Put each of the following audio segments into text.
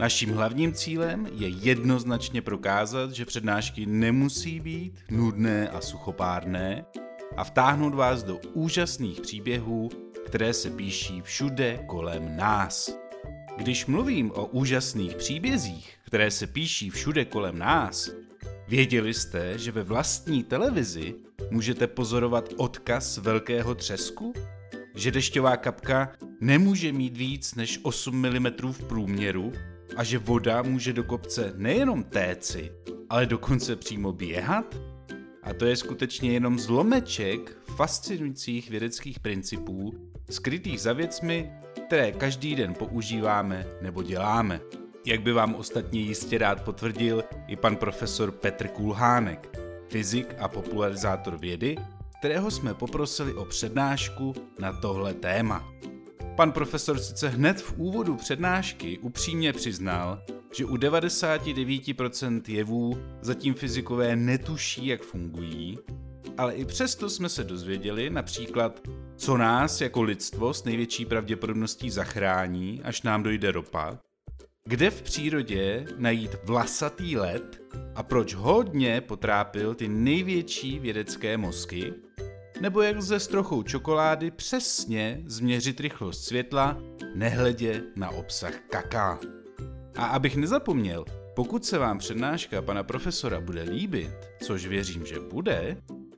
Naším hlavním cílem je jednoznačně prokázat, že přednášky nemusí být nudné a suchopárné a vtáhnout vás do úžasných příběhů, které se píší všude kolem nás. Když mluvím o úžasných příbězích, které se píší všude kolem nás, věděli jste, že ve vlastní televizi můžete pozorovat odkaz velkého třesku? Že dešťová kapka nemůže mít víc než 8 mm v průměru a že voda může do kopce nejenom téci, ale dokonce přímo běhat? A to je skutečně jenom zlomeček fascinujících vědeckých principů, skrytých za věcmi, které každý den používáme nebo děláme. Jak by vám ostatně jistě rád potvrdil i pan profesor Petr Kulhánek, fyzik a popularizátor vědy, kterého jsme poprosili o přednášku na tohle téma. Pan profesor sice hned v úvodu přednášky upřímně přiznal, že u 99% jevů zatím fyzikové netuší, jak fungují, ale i přesto jsme se dozvěděli například, co nás jako lidstvo s největší pravděpodobností zachrání, až nám dojde ropa, kde v přírodě najít vlasatý led a proč hodně potrápil ty největší vědecké mozky, nebo jak lze s trochou čokolády přesně změřit rychlost světla, nehledě na obsah kaká. A abych nezapomněl, pokud se vám přednáška pana profesora bude líbit, což věřím, že bude,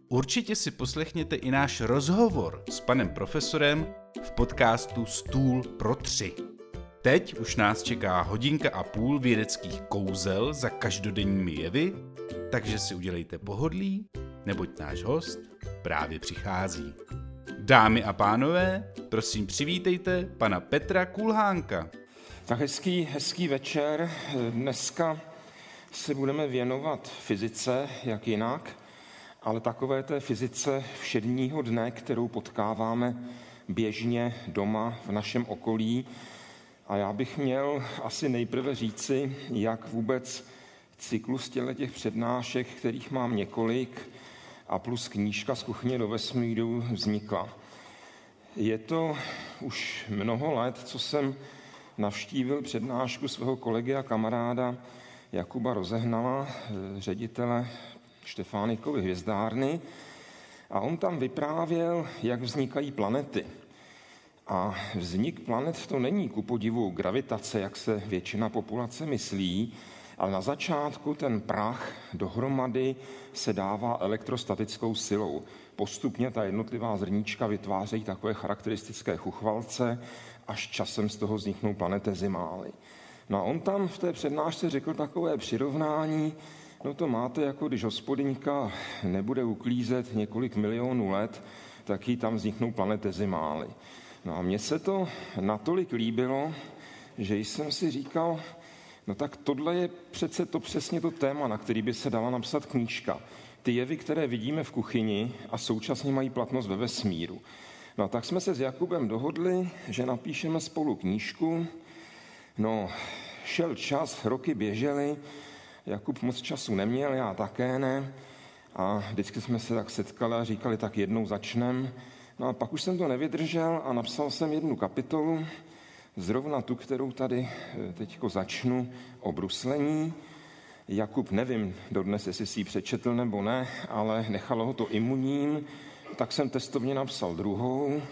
určitě si poslechněte i náš rozhovor s panem profesorem v podcastu Stůl pro tři. Teď už nás čeká hodinka a půl vědeckých kouzel za každodenními jevy, takže si udělejte pohodlí, neboť náš host právě přichází. Dámy a pánové, prosím přivítejte pana Petra Kulhánka. Tak hezký, hezký večer. Dneska se budeme věnovat fyzice, jak jinak, ale takové té fyzice všedního dne, kterou potkáváme běžně doma v našem okolí. A já bych měl asi nejprve říci, jak vůbec cyklus těch přednášek, kterých mám několik, a plus knížka z kuchyně do vesmíru vznikla. Je to už mnoho let, co jsem navštívil přednášku svého kolegy a kamaráda Jakuba Rozehnala, ředitele Štefánikovy hvězdárny, a on tam vyprávěl, jak vznikají planety. A vznik planet to není ku podivu gravitace, jak se většina populace myslí, ale na začátku ten prach dohromady se dává elektrostatickou silou. Postupně ta jednotlivá zrníčka vytvářejí takové charakteristické chuchvalce, až časem z toho vzniknou planetezimály. No a on tam v té přednášce řekl takové přirovnání, no to máte jako když hospodyňka nebude uklízet několik milionů let, tak jí tam vzniknou planetezimály. No a mně se to natolik líbilo, že jsem si říkal, No tak tohle je přece to přesně to téma, na který by se dala napsat knížka. Ty jevy, které vidíme v kuchyni a současně mají platnost ve vesmíru. No tak jsme se s Jakubem dohodli, že napíšeme spolu knížku. No, šel čas, roky běžely, Jakub moc času neměl, já také ne. A vždycky jsme se tak setkali a říkali, tak jednou začnem. No a pak už jsem to nevydržel a napsal jsem jednu kapitolu, Zrovna tu, kterou tady eh, teď začnu o bruslení. Jakub, nevím dodnes, jestli si ji přečetl nebo ne, ale nechalo ho to imunním, tak jsem testovně napsal druhou,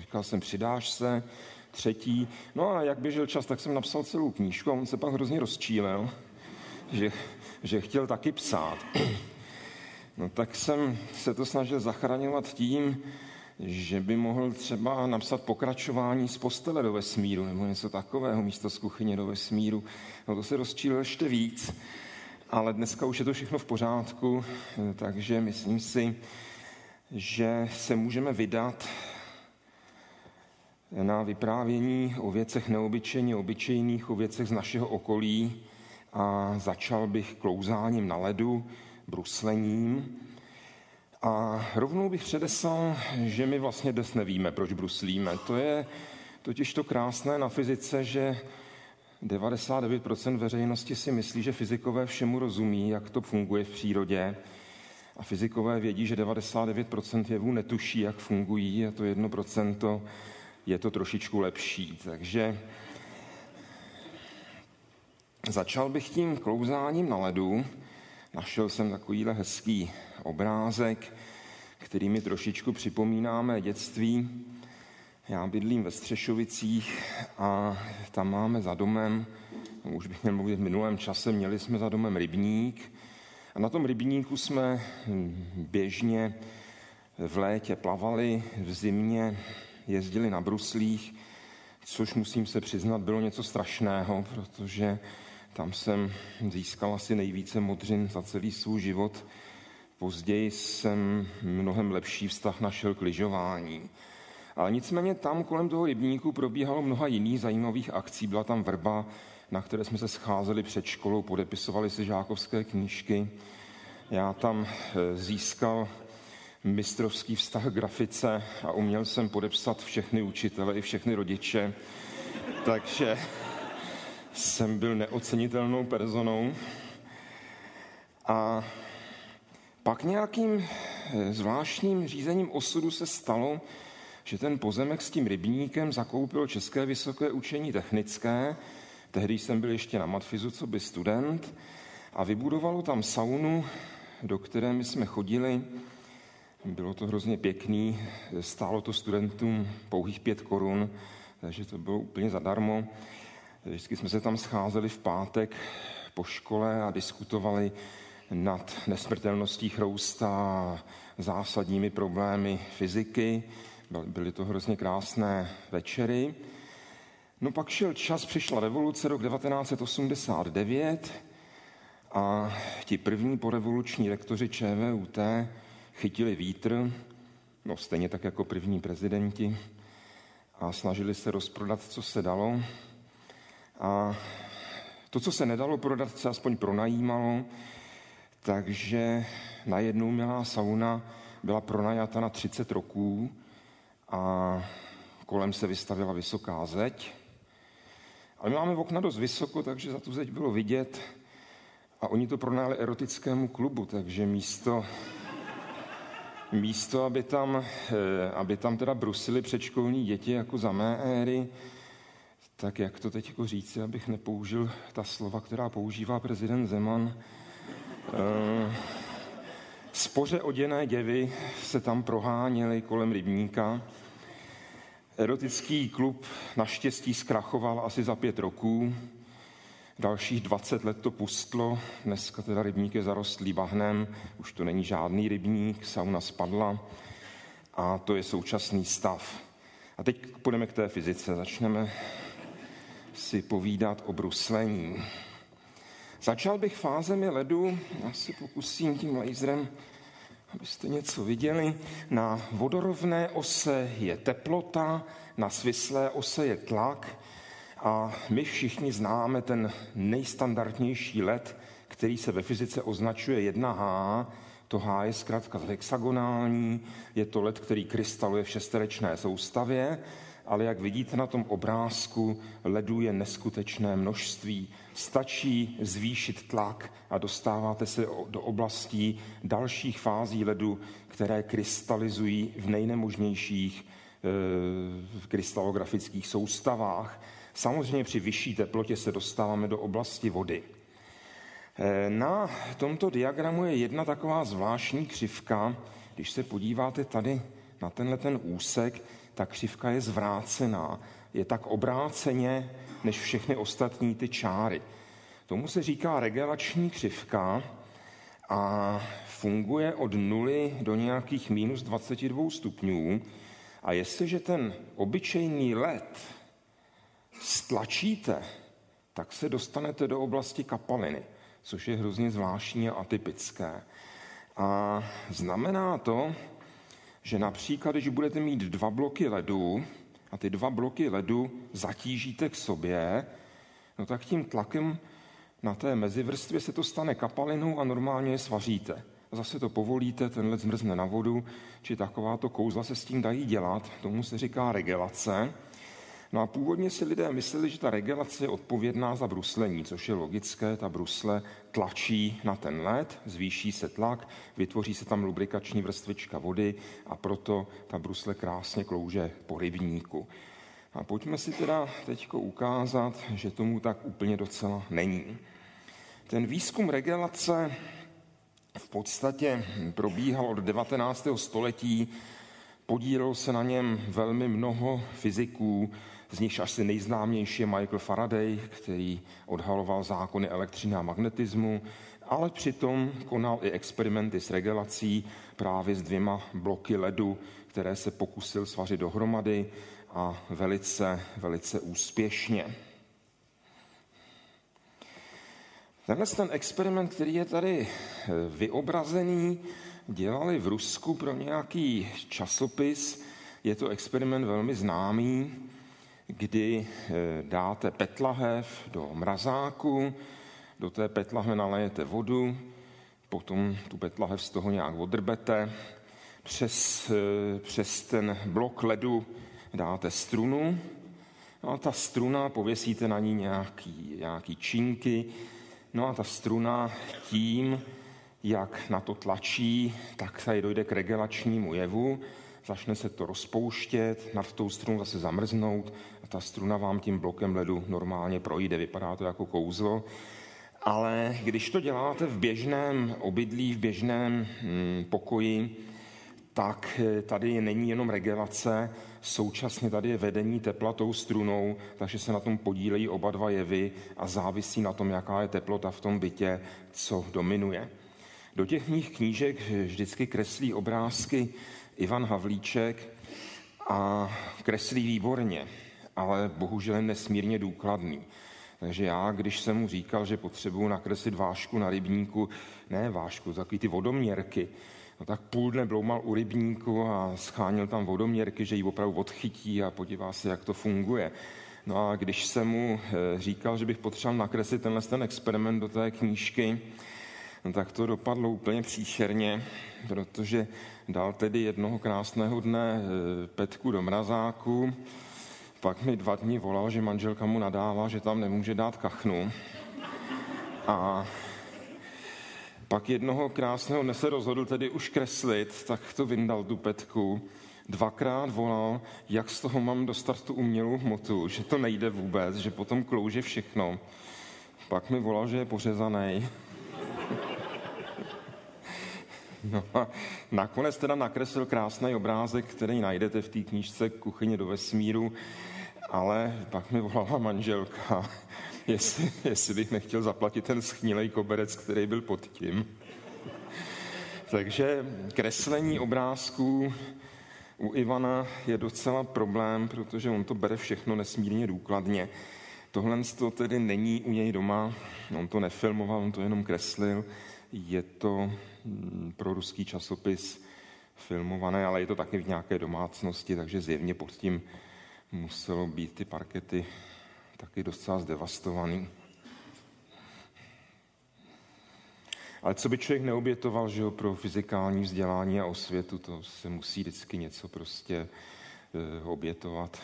říkal jsem, přidáš se, třetí. No a jak běžel čas, tak jsem napsal celou knížku a on se pak hrozně rozčílel, že, že chtěl taky psát. No tak jsem se to snažil zachraňovat tím, že by mohl třeba napsat pokračování z postele do vesmíru nebo něco takového, místo z kuchyně do vesmíru. No to se rozčílil ještě víc, ale dneska už je to všechno v pořádku, takže myslím si, že se můžeme vydat na vyprávění o věcech neobyčejně obyčejných, o věcech z našeho okolí a začal bych klouzáním na ledu, bruslením. A rovnou bych předeslal, že my vlastně dnes nevíme, proč bruslíme. To je totiž to krásné na fyzice, že 99% veřejnosti si myslí, že fyzikové všemu rozumí, jak to funguje v přírodě. A fyzikové vědí, že 99% jevů netuší, jak fungují a to 1% je to trošičku lepší. Takže začal bych tím klouzáním na ledu. Našel jsem takovýhle hezký obrázek, který mi trošičku připomíná mé dětství. Já bydlím ve Střešovicích a tam máme za domem, už bych měl mluvit v minulém čase, měli jsme za domem rybník a na tom rybníku jsme běžně v létě plavali, v zimě jezdili na bruslích, což musím se přiznat bylo něco strašného, protože tam jsem získal asi nejvíce modřin za celý svůj život. Později jsem mnohem lepší vztah našel k lyžování. Ale nicméně tam kolem toho rybníku probíhalo mnoha jiných zajímavých akcí. Byla tam vrba, na které jsme se scházeli před školou, podepisovali si žákovské knížky. Já tam eh, získal mistrovský vztah k grafice a uměl jsem podepsat všechny učitele i všechny rodiče. Takže jsem byl neocenitelnou personou. A pak nějakým eh, zvláštním řízením osudu se stalo, že ten pozemek s tím rybníkem zakoupil České vysoké učení technické, tehdy jsem byl ještě na matfizu, co by student, a vybudovalo tam saunu, do které my jsme chodili. Bylo to hrozně pěkný, stálo to studentům pouhých pět korun, takže to bylo úplně zadarmo. Vždycky jsme se tam scházeli v pátek po škole a diskutovali nad nesmrtelností chrousta a zásadními problémy fyziky. Byly to hrozně krásné večery. No pak šel čas, přišla revoluce, rok 1989 a ti první porevoluční rektoři ČVUT chytili vítr, no stejně tak jako první prezidenti, a snažili se rozprodat, co se dalo. A to, co se nedalo prodat, se aspoň pronajímalo, takže najednou měla sauna byla pronajata na 30 roků a kolem se vystavila vysoká zeď. Ale my máme okna dost vysoko, takže za tu zeď bylo vidět a oni to pronajali erotickému klubu, takže místo, místo aby, tam, eh, aby tam teda brusili předškolní děti jako za mé éry, tak jak to teď jako říci, abych nepoužil ta slova, která používá prezident Zeman. E, spoře oděné děvy se tam proháněly kolem rybníka. Erotický klub naštěstí zkrachoval asi za pět roků. Dalších 20 let to pustlo. Dneska teda rybník je zarostlý bahnem, už to není žádný rybník, sauna spadla a to je současný stav. A teď půjdeme k té fyzice. Začneme si povídat o bruslení. Začal bych fázemi ledu, já si pokusím tím laserem, abyste něco viděli. Na vodorovné ose je teplota, na svislé ose je tlak a my všichni známe ten nejstandardnější led, který se ve fyzice označuje 1H, to H je zkrátka hexagonální, je to led, který krystaluje v šesterečné soustavě ale jak vidíte na tom obrázku, ledu je neskutečné množství. Stačí zvýšit tlak a dostáváte se do oblastí dalších fází ledu, které krystalizují v nejnemožnějších e, krystalografických soustavách. Samozřejmě při vyšší teplotě se dostáváme do oblasti vody. E, na tomto diagramu je jedna taková zvláštní křivka. Když se podíváte tady na tenhle ten úsek, ta křivka je zvrácená, je tak obráceně než všechny ostatní ty čáry. Tomu se říká regulační křivka a funguje od nuly do nějakých minus 22 stupňů. A jestliže ten obyčejný led stlačíte, tak se dostanete do oblasti kapaliny, což je hrozně zvláštní a atypické. A znamená to, že například, když budete mít dva bloky ledu a ty dva bloky ledu zatížíte k sobě, no tak tím tlakem na té mezivrstvě se to stane kapalinou a normálně je svaříte. Zase to povolíte, ten led zmrzne na vodu, či takováto kouzla se s tím dají dělat, tomu se říká regelace. No a původně si lidé mysleli, že ta regelace je odpovědná za bruslení, což je logické. Ta brusle tlačí na ten led, zvýší se tlak, vytvoří se tam lubrikační vrstvička vody a proto ta brusle krásně klouže po rybníku. A pojďme si teda teď ukázat, že tomu tak úplně docela není. Ten výzkum regelace v podstatě probíhal od 19. století, podílelo se na něm velmi mnoho fyziků, z nich asi nejznámější je Michael Faraday, který odhaloval zákony elektřiny a magnetismu, ale přitom konal i experimenty s regulací právě s dvěma bloky ledu, které se pokusil svařit dohromady a velice, velice úspěšně. Tenhle ten experiment, který je tady eh, vyobrazený, dělali v Rusku pro nějaký časopis. Je to experiment velmi známý, kdy eh, dáte petlahev do mrazáku, do té petlahve nalejete vodu, potom tu petlahev z toho nějak odrbete, přes, eh, přes ten blok ledu dáte strunu, no a ta struna, pověsíte na ní nějaký, nějaký činky, no a ta struna tím, jak na to tlačí, tak tady dojde k regulačnímu jevu, začne se to rozpouštět, nad tou strunu zase zamrznout ta struna vám tím blokem ledu normálně projde. Vypadá to jako kouzlo. Ale když to děláte v běžném obydlí, v běžném hm, pokoji, tak eh, tady není jenom regulace, současně tady je vedení tepla tou strunou, takže se na tom podílejí oba dva jevy a závisí na tom, jaká je teplota v tom bytě, co dominuje. Do těch mých knížek vždycky kreslí obrázky Ivan Havlíček a kreslí výborně, ale bohužel je nesmírně důkladný. Takže já, když jsem mu říkal, že potřebuju nakreslit vášku na rybníku, ne vášku, takový ty vodoměrky, no tak půl dne bloumal u rybníku a schánil tam vodoměrky, že ji opravdu odchytí a podívá se, jak to funguje. No a když jsem mu eh, říkal, že bych potřeboval nakreslit tenhle ten experiment do té knížky, no tak to dopadlo úplně příšerně, protože dal tedy jednoho krásného dne eh, Petku do mrazáku, pak mi dva dny volal, že manželka mu nadává, že tam nemůže dát kachnu. A pak jednoho krásného dne se rozhodl tedy už kreslit, tak to vyndal tu Petku. Dvakrát volal, jak z toho mám dostat tu umělou hmotu, že to nejde vůbec, že potom klouže všechno. Pak mi volal, že je pořezaný. No a nakonec teda nakreslil krásný obrázek, který najdete v té knížce Kuchyně do vesmíru, ale pak mi volala manželka, jestli, jestli bych nechtěl zaplatit ten schnilej koberec, který byl pod tím. Takže kreslení obrázků u Ivana je docela problém, protože on to bere všechno nesmírně důkladně. Tohle to tedy není u něj doma, on to nefilmoval, on to jenom kreslil. Je to mm, pro ruský časopis filmované, ale je to taky v nějaké domácnosti, takže zjevně pod tím muselo být ty parkety taky docela zdevastovaný. Ale co by člověk neobětoval, že jo, pro fyzikální vzdělání a osvětu, to se musí vždycky něco prostě e, obětovat.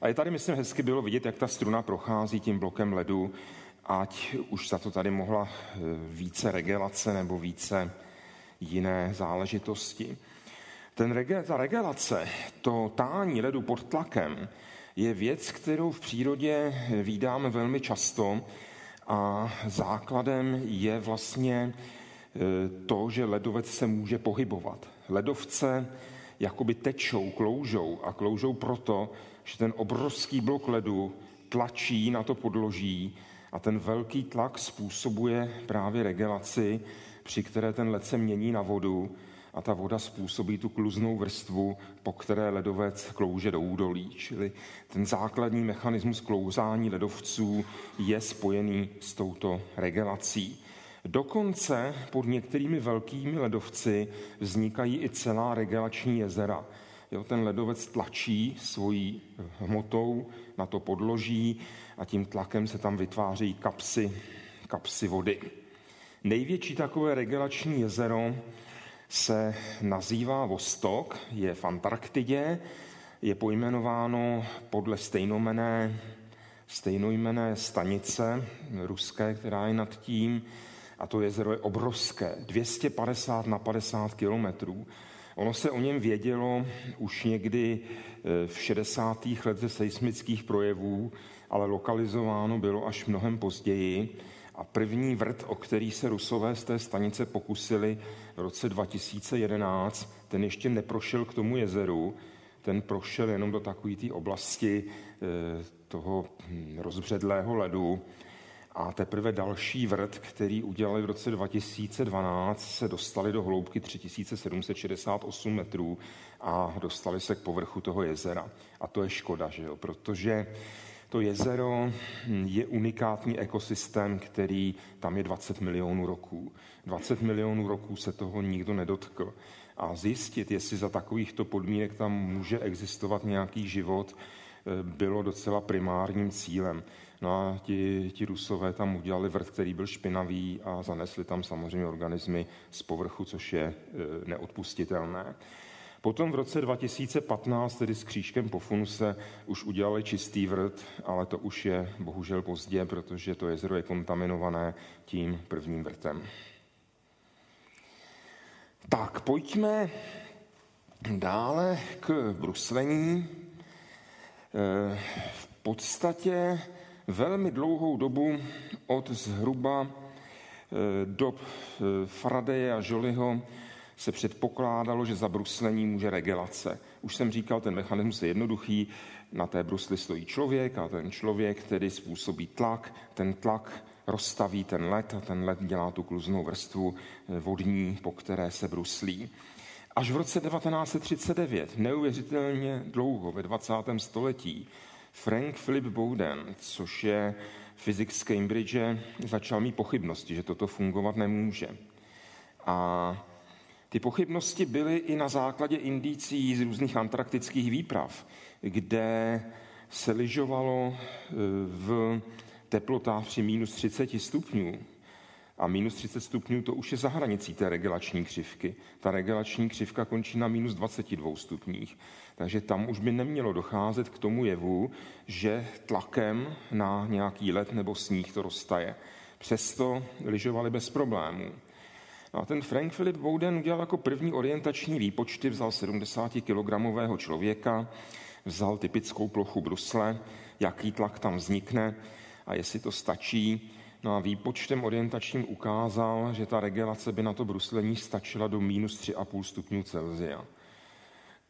A je tady, myslím, hezky bylo vidět, jak ta struna prochází tím blokem ledu, ať už za to tady mohla e, více regelace nebo více jiné záležitosti. Ten, ta regelace, to tání ledu pod tlakem, je věc, kterou v přírodě vídáme velmi často a základem je vlastně e, to, že ledovec se může pohybovat. Ledovce jakoby tečou, kloužou a kloužou proto, že ten obrovský blok ledu tlačí na to podloží a ten velký tlak způsobuje právě regulaci, při které ten led se mění na vodu a ta voda způsobí tu kluznou vrstvu, po které ledovec klouže do údolí. Čili ten základní mechanismus klouzání ledovců je spojený s touto regulací. Dokonce pod některými velkými ledovci vznikají i celá regulační jezera. Jo, ten ledovec tlačí svojí hmotou na to podloží a tím tlakem se tam vytváří kapsy, kapsy vody. Největší takové regulační jezero se nazývá Vostok, je v Antarktidě, je pojmenováno podle stejnomené, stejnojmené stanice ruské, která je nad tím, a to jezero je obrovské, 250 na 50 kilometrů. Ono se o něm vědělo už někdy e, v 60. letech seismických projevů, ale lokalizováno bylo až mnohem později. A první vrt, o který se Rusové z té stanice pokusili v roce 2011, ten ještě neprošel k tomu jezeru, ten prošel jenom do takové té oblasti e, toho hm, rozbředlého ledu. A teprve další vrt, který udělali v roce 2012, se dostali do hloubky 3768 metrů a dostali se k povrchu toho jezera. A to je škoda, že jo? protože to jezero je unikátní ekosystém, který tam je 20 milionů roků. 20 milionů roků se toho nikdo nedotkl. A zjistit, jestli za takovýchto podmínek tam může existovat nějaký život, eh, bylo docela primárním cílem. No a ti, ti rusové tam udělali vrt, který byl špinavý a zanesli tam samozřejmě organismy z povrchu, což je e, neodpustitelné. Potom v roce 2015, tedy s křížkem po funuse, už udělali čistý vrt, ale to už je bohužel pozdě, protože to jezero je kontaminované tím prvním vrtem. Tak, pojďme dále k bruslení. E, v podstatě velmi dlouhou dobu od zhruba eh, dob eh, Faradeje a Joliho se předpokládalo, že za bruslení může regelace. Už jsem říkal, ten mechanismus je jednoduchý. Na té brusli stojí člověk a ten člověk tedy způsobí tlak. Ten tlak rozstaví ten led a ten led dělá tu kluznou vrstvu eh, vodní, po které se bruslí. Až v roce 1939, neuvěřitelně dlouho, ve 20. století, Frank Philip Bowden, což je fyzik z Cambridge, začal mít pochybnosti, že toto fungovat nemůže. A ty pochybnosti byly i na základě indicí z různých antarktických výprav, kde se lyžovalo e, v teplotách při minus 30 stupňů. A minus 30 stupňů to už je za hranicí té regulační křivky. Ta regulační křivka končí na minus 22 stupních. Takže tam už by nemělo docházet k tomu jevu, že tlakem na nějaký led nebo sníh to roztaje. Přesto lyžovali bez problémů. A ten Frank Philip Bowden udělal jako první orientační výpočty, vzal 70 kg člověka, vzal typickou plochu brusle, jaký tlak tam vznikne a jestli to stačí. No a výpočtem orientačním ukázal, že ta regulace by na to bruslení stačila do minus 3,5 stupňů Celsia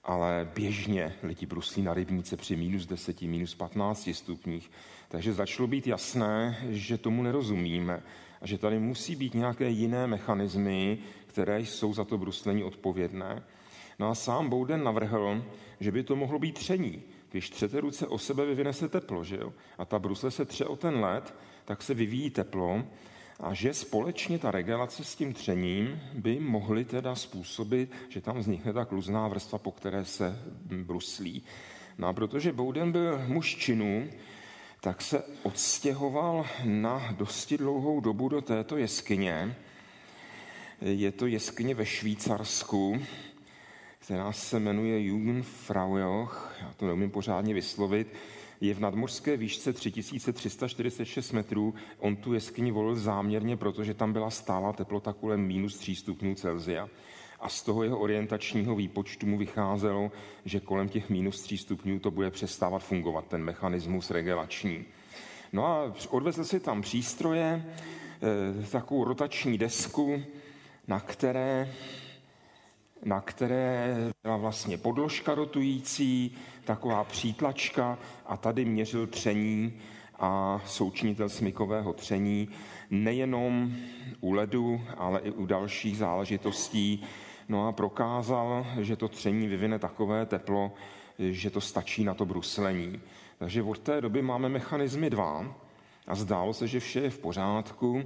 ale běžně lidi bruslí na rybníce při minus 10, minus 15 stupních. Takže začalo být jasné, že tomu nerozumíme a že tady musí být nějaké jiné mechanismy, které jsou za to bruslení odpovědné. No a sám Bouden navrhl, že by to mohlo být tření. Když třete ruce o sebe, vyvine se teplo, že jo? A ta brusle se tře o ten led, tak se vyvíjí teplo a že společně ta regulace s tím třením by mohly teda způsobit, že tam vznikne ta kluzná vrstva, po které se bruslí. No a protože Bouden byl muž činů, tak se odstěhoval na dosti dlouhou dobu do této jeskyně. Je to jeskyně ve Švýcarsku, která se jmenuje Jugendfraujoch, já to neumím pořádně vyslovit, je v nadmořské výšce 3346 metrů. On tu jeskyni volil záměrně, protože tam byla stála teplota kolem minus 3 stupňů Celzia. A z toho jeho orientačního výpočtu mu vycházelo, že kolem těch minus 3 stupňů to bude přestávat fungovat, ten mechanismus regulační. No a odvezl si tam přístroje, eh, takovou rotační desku, na které na které byla vlastně podložka rotující, taková přítlačka a tady měřil tření a součinitel smykového tření nejenom u ledu, ale i u dalších záležitostí. No a prokázal, že to tření vyvine takové teplo, že to stačí na to bruslení. Takže od té doby máme mechanizmy dva a zdálo se, že vše je v pořádku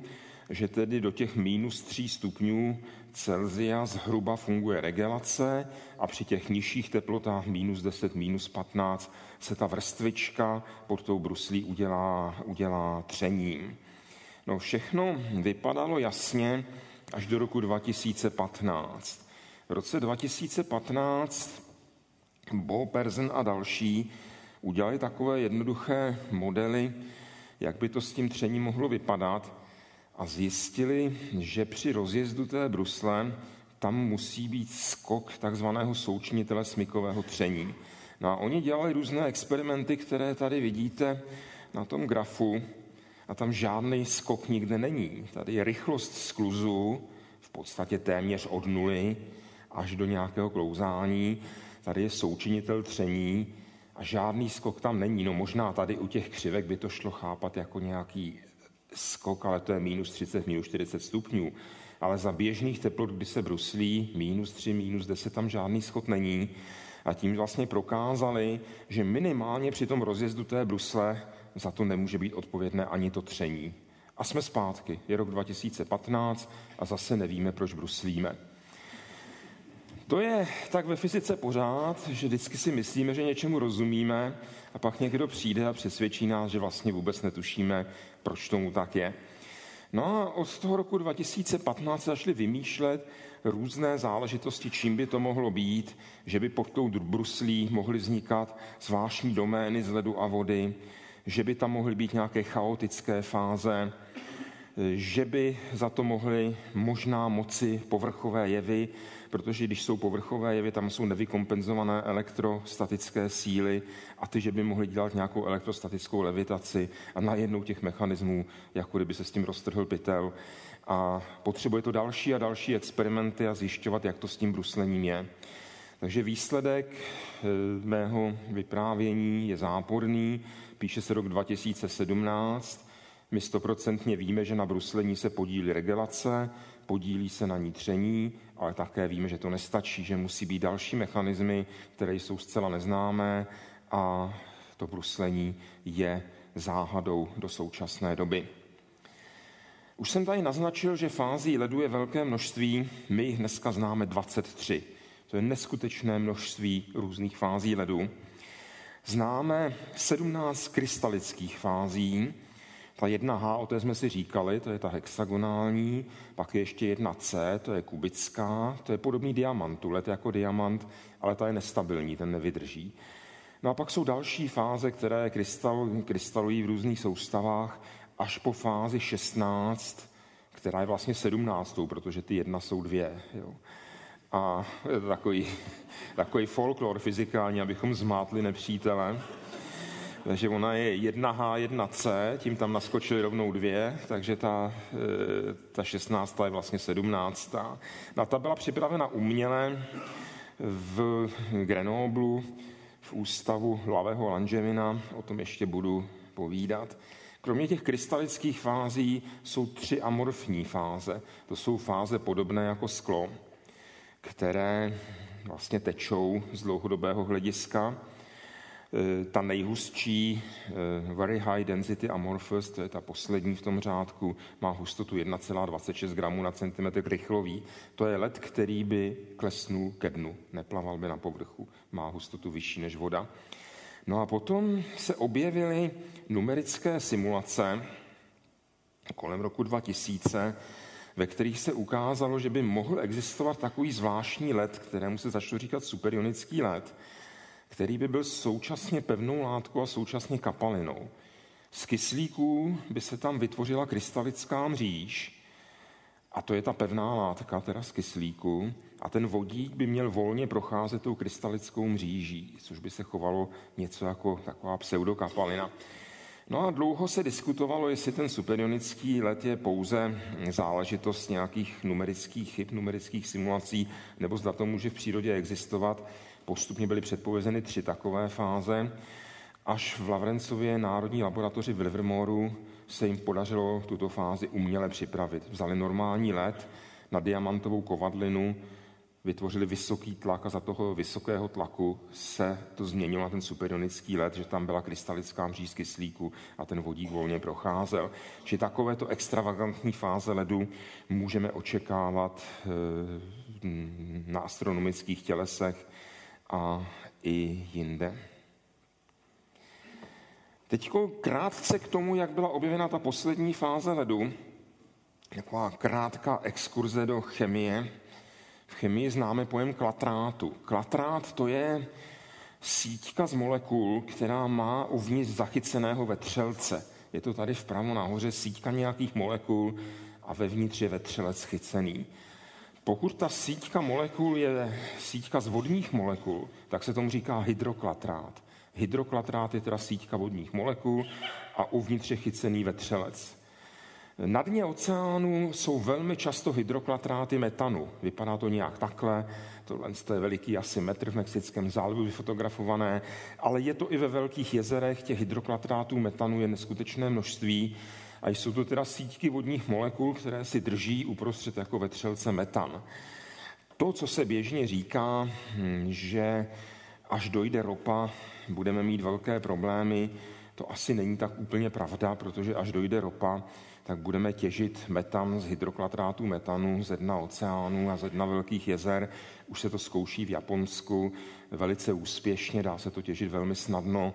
že tedy do těch minus 3 stupňů Celzia zhruba funguje regelace a při těch nižších teplotách minus 10, minus 15 se ta vrstvička pod tou bruslí udělá, udělá třením. No všechno vypadalo jasně až do roku 2015. V roce 2015 Bo Perzen a další udělali takové jednoduché modely, jak by to s tím třením mohlo vypadat a zjistili, že při rozjezdu té brusle tam musí být skok takzvaného součinitele smykového tření. No a oni dělali různé experimenty, které tady vidíte na tom grafu a tam žádný skok nikde není. Tady je rychlost skluzu v podstatě téměř od nuly až do nějakého klouzání. Tady je součinitel tření a žádný skok tam není. No možná tady u těch křivek by to šlo chápat jako nějaký skok, ale to je minus 30, minus 40 stupňů. Ale za běžných teplot, kdy se bruslí, minus 3, minus 10, tam žádný skok není. A tím vlastně prokázali, že minimálně při tom rozjezdu té brusle za to nemůže být odpovědné ani to tření. A jsme zpátky. Je rok 2015 a zase nevíme, proč bruslíme. To je tak ve fyzice pořád, že vždycky si myslíme, že něčemu rozumíme a pak někdo přijde a přesvědčí nás, že vlastně vůbec netušíme, proč tomu tak je. No a od toho roku 2015 začali vymýšlet různé záležitosti, čím by to mohlo být, že by pod tou bruslí mohly vznikat zvláštní domény z ledu a vody, že by tam mohly být nějaké chaotické fáze, že by za to mohly možná moci povrchové jevy, protože když jsou povrchové jevy, tam jsou nevykompenzované elektrostatické síly a ty, že by mohly dělat nějakou elektrostatickou levitaci a najednou těch mechanismů, jako kdyby se s tím roztrhl pytel. A potřebuje to další a další experimenty a zjišťovat, jak to s tím bruslením je. Takže výsledek eh, mého vyprávění je záporný, píše se rok 2017, my stoprocentně víme, že na bruslení se podílí regulace, podílí se na ní tření, ale také víme, že to nestačí, že musí být další mechanismy, které jsou zcela neznámé a to bruslení je záhadou do současné doby. Už jsem tady naznačil, že fází ledu je velké množství, my jich dneska známe 23. To je neskutečné množství různých fází ledu. Známe 17 krystalických fází, ta jedna H, o té jsme si říkali, to je ta hexagonální, pak je ještě jedna C, to je kubická, to je podobný diamantu, let jako diamant, ale ta je nestabilní, ten nevydrží. No a pak jsou další fáze, které krystal, krystalují v různých soustavách, až po fázi 16, která je vlastně 17, protože ty jedna jsou dvě. Jo. A je to takový, takový folklor fyzikální, abychom zmátli nepřítele. Takže ona je 1H, 1C, tím tam naskočili rovnou dvě, takže ta, e, ta 16. je vlastně 17. No, ta byla připravena uměle v Grenoblu, v ústavu Lavého Langevina, o tom ještě budu povídat. Kromě těch krystalických fází jsou tři amorfní fáze. To jsou fáze podobné jako sklo, které vlastně tečou z dlouhodobého hlediska Eh, ta nejhustší eh, Very High Density Amorphous, to je ta poslední v tom řádku, má hustotu 1,26 gramů na centimetr rychlový. To je led, který by klesnul ke dnu, neplaval by na povrchu, má hustotu vyšší než voda. No a potom se objevily numerické simulace kolem roku 2000, ve kterých se ukázalo, že by mohl existovat takový zvláštní led, kterému se začalo říkat superionický led, který by byl současně pevnou látkou a současně kapalinou. Z kyslíků by se tam vytvořila krystalická mříž, a to je ta pevná látka, teda z kyslíku, a ten vodík by měl volně procházet tou krystalickou mříží, což by se chovalo něco jako taková pseudokapalina. No a dlouho se diskutovalo, jestli ten superionický let je pouze záležitost nějakých numerických chyb, numerických simulací, nebo zda to může v přírodě existovat. Postupně byly předpovězeny tři takové fáze, až v Lavrencově národní laboratoři v Livermoreu se jim podařilo tuto fázi uměle připravit. Vzali normální led na diamantovou kovadlinu, vytvořili vysoký tlak a za toho vysokého tlaku se to změnilo na ten superionický led, že tam byla krystalická mříž kyslíku a ten vodík volně procházel. Či takovéto extravagantní fáze ledu můžeme očekávat eh, na astronomických tělesech a i jinde. Teď krátce k tomu, jak byla objevena ta poslední fáze ledu, taková krátká exkurze do chemie. V chemii známe pojem klatrátu. Klatrát to je síťka z molekul, která má uvnitř zachyceného vetřelce. Je to tady vpravo nahoře síťka nějakých molekul a vevnitř je vetřelec chycený. Pokud ta síťka molekul je síťka z vodních molekul, tak se tomu říká hydroklatrát. Hydroklatrát je teda síťka vodních molekul a uvnitř je chycený vetřelec. Na dně oceánu jsou velmi často hydroklatráty metanu. Vypadá to nějak takhle, tohle je veliký asi metr v Mexickém zálivu vyfotografované, ale je to i ve velkých jezerech, těch hydroklatrátů metanu je neskutečné množství a jsou to teda síťky vodních molekul, které si drží uprostřed jako vetřelce metan. To, co se běžně říká, hm, že až dojde ropa, budeme mít velké problémy, to asi není tak úplně pravda, protože až dojde ropa, tak budeme těžit metan z hydroklatrátu metanu ze dna oceánu a ze dna velkých jezer. Už se to zkouší v Japonsku velice úspěšně, dá se to těžit velmi snadno,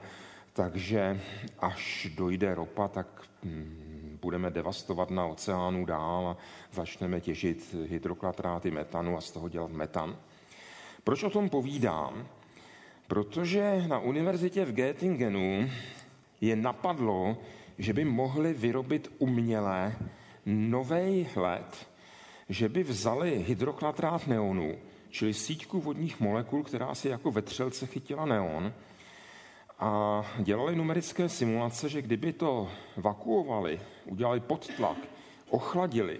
takže až dojde ropa, tak hm, budeme devastovat na oceánu dál a začneme těžit hydroklatráty metanu a z toho dělat metan. Proč o tom povídám? Protože na univerzitě v Göttingenu je napadlo, že by mohli vyrobit uměle nový led, že by vzali hydroklatrát neonu, čili síťku vodních molekul, která si jako vetřelce chytila neon, a dělali numerické simulace, že kdyby to vakuovali, udělali podtlak, ochladili,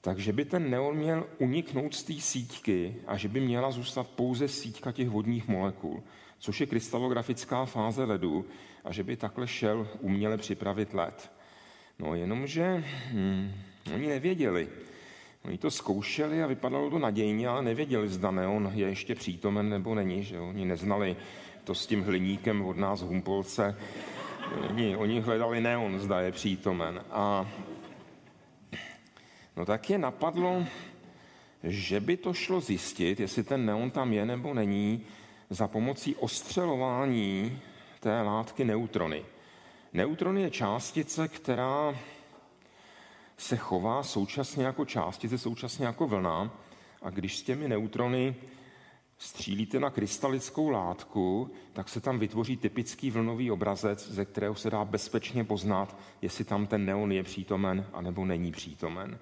takže by ten neon měl uniknout z té síťky a že by měla zůstat pouze síťka těch vodních molekul, což je krystalografická fáze ledu a že by takhle šel uměle připravit led. No jenomže hm, oni nevěděli. Oni to zkoušeli a vypadalo to nadějně, ale nevěděli, zda neon je ještě přítomen nebo není. Že Oni neznali to s tím hliníkem od nás Humpolce. Oni, oni hledali neon, zda je přítomen. A no tak je napadlo, že by to šlo zjistit, jestli ten neon tam je nebo není, za pomocí ostřelování té látky neutrony. Neutron je částice, která se chová současně jako částice, současně jako vlna. A když s těmi neutrony střílíte na krystalickou látku, tak se tam vytvoří typický vlnový obrazec, ze kterého se dá bezpečně poznat, jestli tam ten neon je přítomen anebo není přítomen.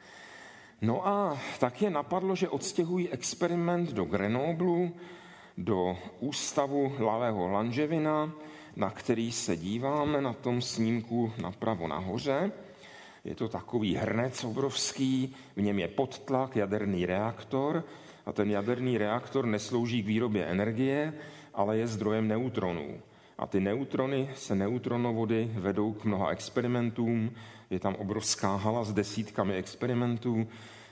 No a tak je napadlo, že odstěhují experiment do Grenoblu, do ústavu Lavého Lanževina, na který se díváme na tom snímku napravo nahoře. Je to takový hrnec obrovský, v něm je podtlak, jaderný reaktor a ten jaderný reaktor neslouží k výrobě energie, ale je zdrojem neutronů. A ty neutrony se neutronovody vedou k mnoha experimentům, je tam obrovská hala s desítkami experimentů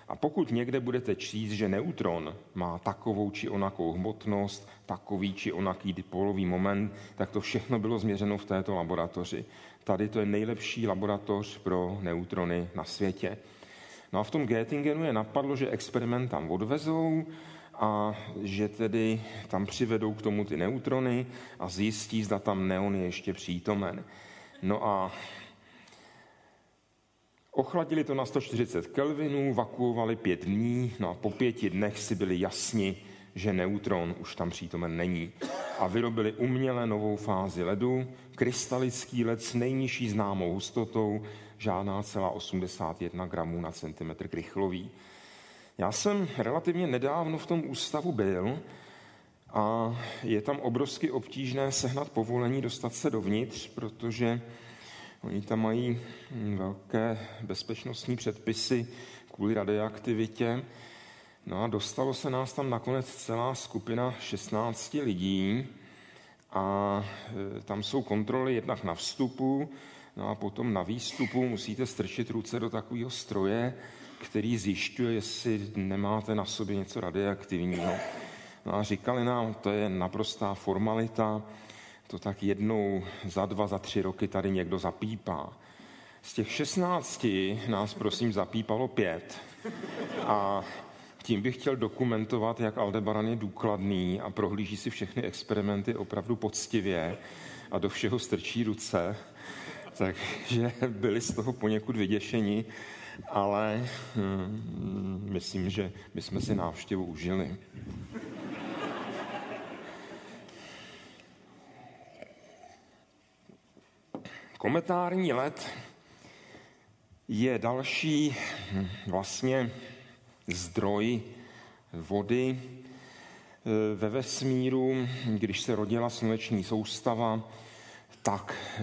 a pokud někde budete číst, že neutron má takovou či onakou hmotnost, takový či onaký dipolový moment, tak to všechno bylo změřeno v této laboratoři. Tady to je nejlepší laboratoř pro neutrony na světě. No a v tom Göttingenu je napadlo, že experiment tam odvezou a že tedy tam přivedou k tomu ty neutrony a zjistí, zda tam neon je ještě přítomen. No a Ochladili to na 140 kelvinů, vakuovali pět dní, no a po pěti dnech si byli jasni, že neutron už tam přítomen není. A vyrobili uměle novou fázi ledu, krystalický led s nejnižší známou hustotou, žádná celá 81 gramů na centimetr krychlový. Já jsem relativně nedávno v tom ústavu byl a je tam obrovsky obtížné sehnat povolení dostat se dovnitř, protože Oni tam mají velké bezpečnostní předpisy kvůli radioaktivitě. No a dostalo se nás tam nakonec celá skupina 16 lidí a e, tam jsou kontroly jednak na vstupu, no a potom na výstupu musíte strčit ruce do takového stroje, který zjišťuje, jestli nemáte na sobě něco radioaktivního. No a říkali nám, to je naprostá formalita, to tak jednou za dva, za tři roky tady někdo zapípá. Z těch 16 nás prosím zapípalo pět. A tím bych chtěl dokumentovat, jak Aldebaran je důkladný a prohlíží si všechny experimenty opravdu poctivě a do všeho strčí ruce. Takže byli z toho poněkud vyděšeni, ale hm, myslím, že bychom si návštěvu užili. Kometární let je další hm, vlastně zdroj vody e, ve vesmíru. Když se rodila sluneční soustava, tak e,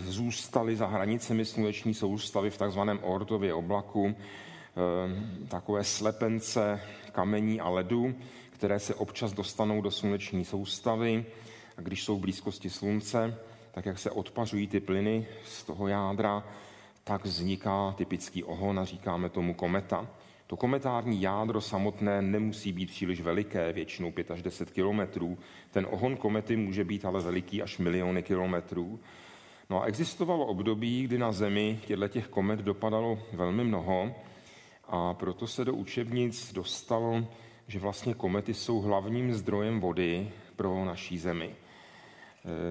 zůstaly za hranicemi sluneční soustavy v takzvaném Ortově oblaku e, takové slepence kamení a ledu, které se občas dostanou do sluneční soustavy a když jsou v blízkosti slunce, tak jak se odpařují ty plyny z toho jádra, tak vzniká typický ohon a říkáme tomu kometa. To kometární jádro samotné nemusí být příliš veliké, většinou 5 až 10 kilometrů. Ten ohon komety může být ale veliký až miliony kilometrů. No a existovalo období, kdy na Zemi těchto těch komet dopadalo velmi mnoho a proto se do učebnic dostalo, že vlastně komety jsou hlavním zdrojem vody pro naší Zemi.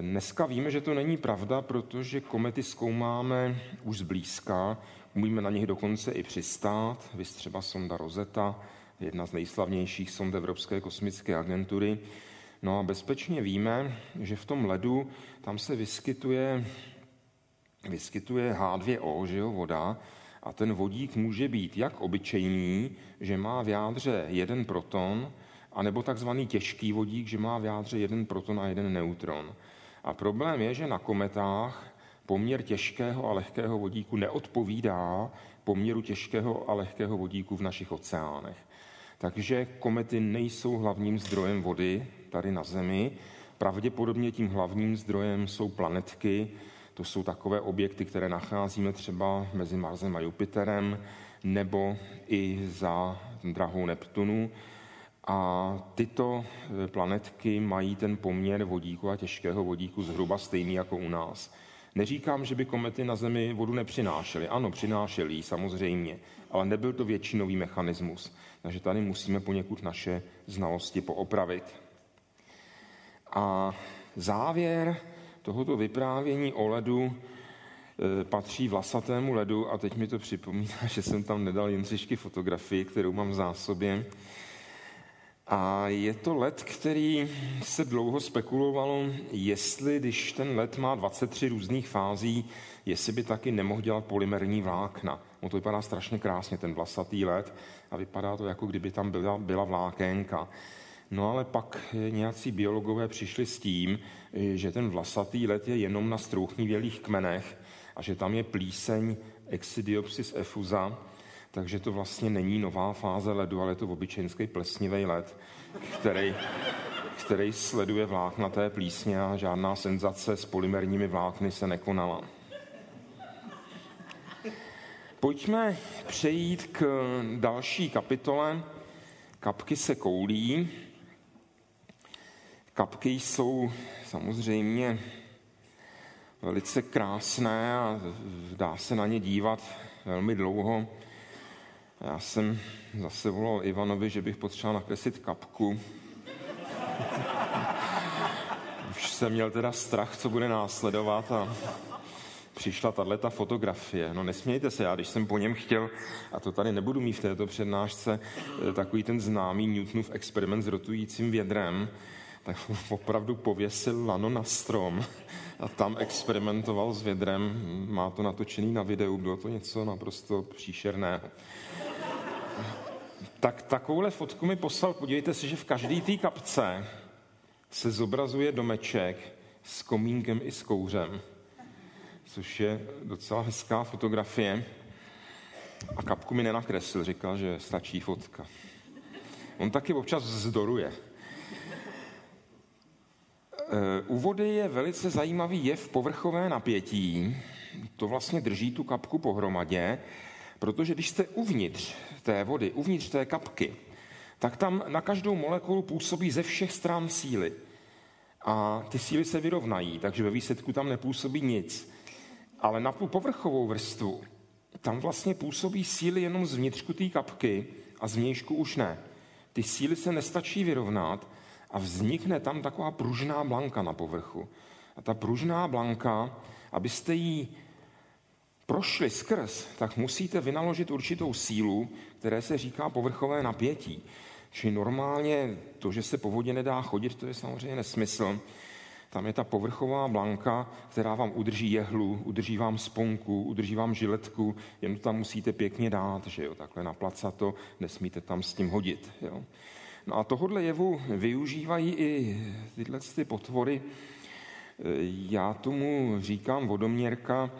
Dneska víme, že to není pravda, protože komety zkoumáme už zblízka, umíme na nich dokonce i přistát, vy třeba sonda Rosetta, jedna z nejslavnějších sond Evropské kosmické agentury. No a bezpečně víme, že v tom ledu tam se vyskytuje, vyskytuje H2O, že jo, voda, a ten vodík může být jak obyčejný, že má v jádře jeden proton, anebo takzvaný těžký vodík, že má v jádře jeden proton a jeden neutron. A problém je, že na kometách poměr těžkého a lehkého vodíku neodpovídá poměru těžkého a lehkého vodíku v našich oceánech. Takže komety nejsou hlavním zdrojem vody tady na Zemi. Pravděpodobně tím hlavním zdrojem jsou planetky, to jsou takové objekty, které nacházíme třeba mezi Marsem a Jupiterem, nebo i za drahou Neptunu. A tyto e, planetky mají ten poměr vodíku a těžkého vodíku zhruba stejný jako u nás. Neříkám, že by komety na Zemi vodu nepřinášely. Ano, přinášely samozřejmě, ale nebyl to většinový mechanismus. Takže tady musíme poněkud naše znalosti poopravit. A závěr tohoto vyprávění o ledu e, patří vlasatému ledu a teď mi to připomíná, že jsem tam nedal Jindřišky fotografii, kterou mám v zásobě. A je to let, který se dlouho spekulovalo, jestli, když ten let má 23 různých fází, jestli by taky nemohl dělat polymerní vlákna. No to vypadá strašně krásně, ten vlasatý let, a vypadá to, jako kdyby tam byla, byla vlákénka. No ale pak nějací biologové přišli s tím, že ten vlasatý let je jenom na strouchnivělých kmenech a že tam je plíseň Exidiopsis effusa, takže to vlastně není nová fáze ledu, ale je to obyčejný plesnivý led, který, který sleduje vláknaté plísně a žádná senzace s polymerními vlákny se nekonala. Pojďme přejít k další kapitole. Kapky se koulí. Kapky jsou samozřejmě velice krásné a dá se na ně dívat velmi dlouho. Já jsem zase volal Ivanovi, že bych potřeboval nakreslit kapku. Už jsem měl teda strach, co bude následovat a přišla tahle fotografie. No nesmějte se, já když jsem po něm chtěl, a to tady nebudu mít v této přednášce, eh, takový ten známý Newtonův experiment s rotujícím vědrem, tak opravdu pověsil lano na strom a tam experimentoval s vědrem. Má to natočený na videu, bylo to něco naprosto příšerného tak takovouhle fotku mi poslal. Podívejte se, že v každé té kapce se zobrazuje domeček s komínkem i s kouřem, což je docela hezká fotografie. A kapku mi nenakreslil, říkal, že stačí fotka. On taky občas vzdoruje. Eh, u vody je velice zajímavý jev povrchové napětí. To vlastně drží tu kapku pohromadě Protože když jste uvnitř té vody, uvnitř té kapky, tak tam na každou molekulu působí ze všech stran síly. A ty síly se vyrovnají, takže ve výsledku tam nepůsobí nic. Ale na povrchovou vrstvu tam vlastně působí síly jenom z vnitřku té kapky a z vnějšku už ne. Ty síly se nestačí vyrovnat a vznikne tam taková pružná blanka na povrchu. A ta pružná blanka, abyste ji prošli skrz, tak musíte vynaložit určitou sílu, které se říká povrchové napětí. Čili normálně to, že se po vodě nedá chodit, to je samozřejmě nesmysl. Tam je ta povrchová blanka, která vám udrží jehlu, udrží vám sponku, udrží vám žiletku, jen tam musíte pěkně dát, že jo, takhle naplacat to, nesmíte tam s tím hodit. Jo. No a tohodle jevu využívají i tyhle ty potvory. Já tomu říkám vodoměrka,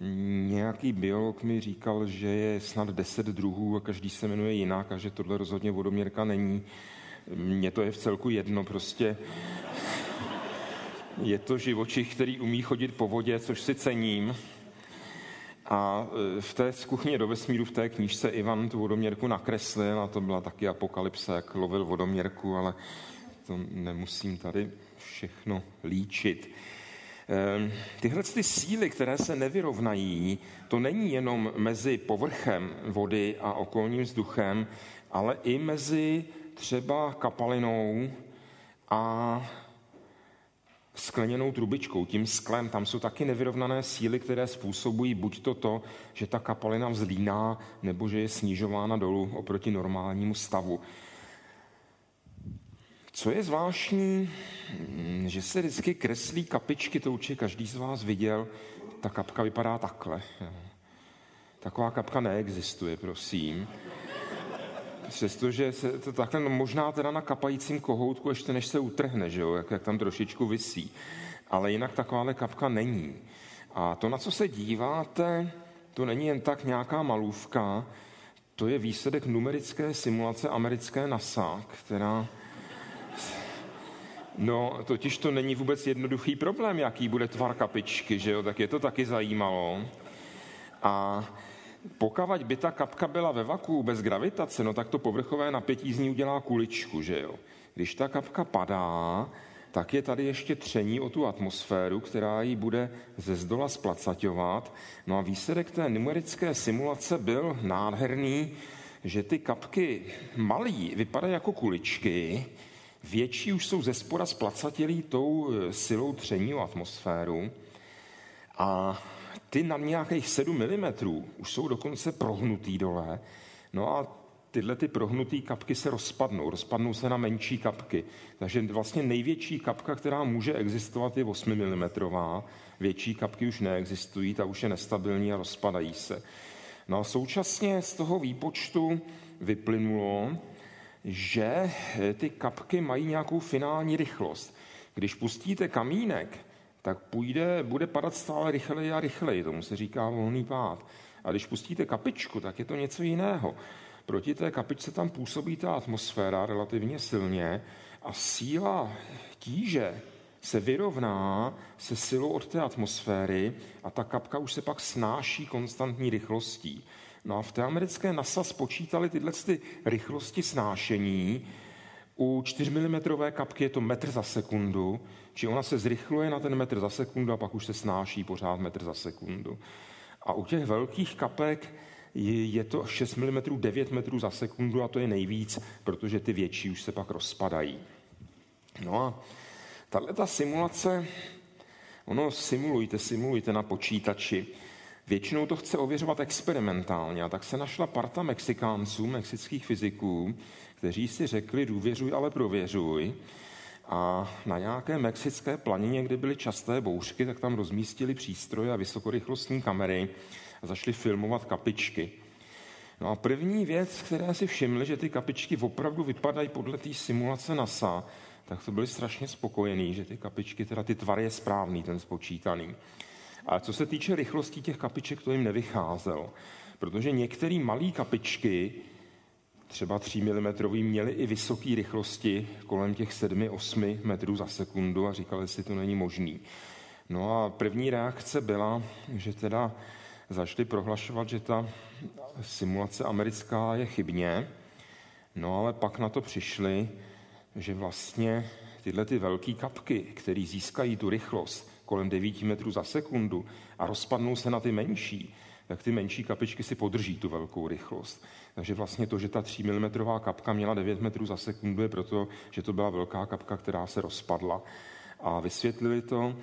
Nějaký biolog mi říkal, že je snad deset druhů a každý se jmenuje jinak a že tohle rozhodně vodoměrka není. Mně to je v celku jedno, prostě je to živočich, který umí chodit po vodě, což si cením. A e, v té z kuchně do vesmíru, v té knížce Ivan tu vodoměrku nakreslil a to byla taky apokalypse, jak lovil vodoměrku, ale to nemusím tady všechno líčit. Ehm, tyhle ty síly, které se nevyrovnají, to není jenom mezi povrchem vody a okolním vzduchem, ale i mezi třeba kapalinou a skleněnou trubičkou, tím sklem. Tam jsou taky nevyrovnané síly, které způsobují buď to to, že ta kapalina vzlíná, nebo že je snižována dolů oproti normálnímu stavu. Co je zvláštní, že se vždycky kreslí kapičky, to určitě každý z vás viděl, ta kapka vypadá takhle. Taková kapka neexistuje, prosím. Přestože se to takhle, no možná teda na kapajícím kohoutku, ještě než se utrhne, že jo, jak, jak tam trošičku visí. Ale jinak takováhle kapka není. A to, na co se díváte, to není jen tak nějaká malůvka, to je výsledek numerické simulace americké NASA, která No, totiž to není vůbec jednoduchý problém, jaký bude tvar kapičky, že jo, tak je to taky zajímalo. A Pokavať by ta kapka byla ve vaku bez gravitace, no tak to povrchové napětí z ní udělá kuličku, že jo. Když ta kapka padá, tak je tady ještě tření o tu atmosféru, která ji bude ze zdola splacaťovat. No a výsledek té numerické simulace byl nádherný, že ty kapky malý vypadají jako kuličky, větší už jsou ze spora splacatělý tou e, silou tření o atmosféru a ty na nějakých 7 mm už jsou dokonce prohnutý dole. No a tyhle ty prohnutý kapky se rozpadnou, rozpadnou se na menší kapky. Takže vlastně největší kapka, která může existovat, je 8 mm. Větší kapky už neexistují, ta už je nestabilní a rozpadají se. No a současně z toho výpočtu vyplynulo, že ty kapky mají nějakou finální rychlost. Když pustíte kamínek, tak půjde, bude padat stále rychleji a rychleji. Tomu se říká volný pád. A když pustíte kapičku, tak je to něco jiného. Proti té kapičce tam působí ta atmosféra relativně silně a síla tíže se vyrovná se silou od té atmosféry a ta kapka už se pak snáší konstantní rychlostí. No a v té americké NASA spočítali tyhle ty rychlosti snášení. U 4 mm kapky je to metr za sekundu, či ona se zrychluje na ten metr za sekundu a pak už se snáší pořád metr za sekundu. A u těch velkých kapek je to 6 mm 9 metrů za sekundu a to je nejvíc, protože ty větší už se pak rozpadají. No a tahle ta simulace, ono simulujte, simulujte na počítači. Většinou to chce ověřovat experimentálně a tak se našla parta Mexikánců, mexických fyziků, kteří si řekli důvěřuj, ale prověřuj. A na nějaké mexické planině, kde byly časté bouřky, tak tam rozmístili přístroje a vysokorychlostní kamery a zašli filmovat kapičky. No a první věc, které si všimli, že ty kapičky opravdu vypadají podle té simulace NASA, tak to byli strašně spokojení, že ty kapičky, teda ty tvar je správný, ten spočítaný. A co se týče rychlosti těch kapiček, to jim nevycházelo. Protože některé malé kapičky, třeba 3 mm, měly i vysoké rychlosti kolem těch 7-8 metrů za sekundu a říkali si, to není možný. No a první reakce byla, že teda začali prohlašovat, že ta simulace americká je chybně, no ale pak na to přišli, že vlastně tyhle ty velké kapky, které získají tu rychlost kolem 9 metrů za sekundu a rozpadnou se na ty menší, tak ty menší kapičky si podrží tu velkou rychlost. Takže vlastně to, že ta 3 mm kapka měla 9 metrů za sekundu, je proto, že to byla velká kapka, která se rozpadla. A vysvětlili to,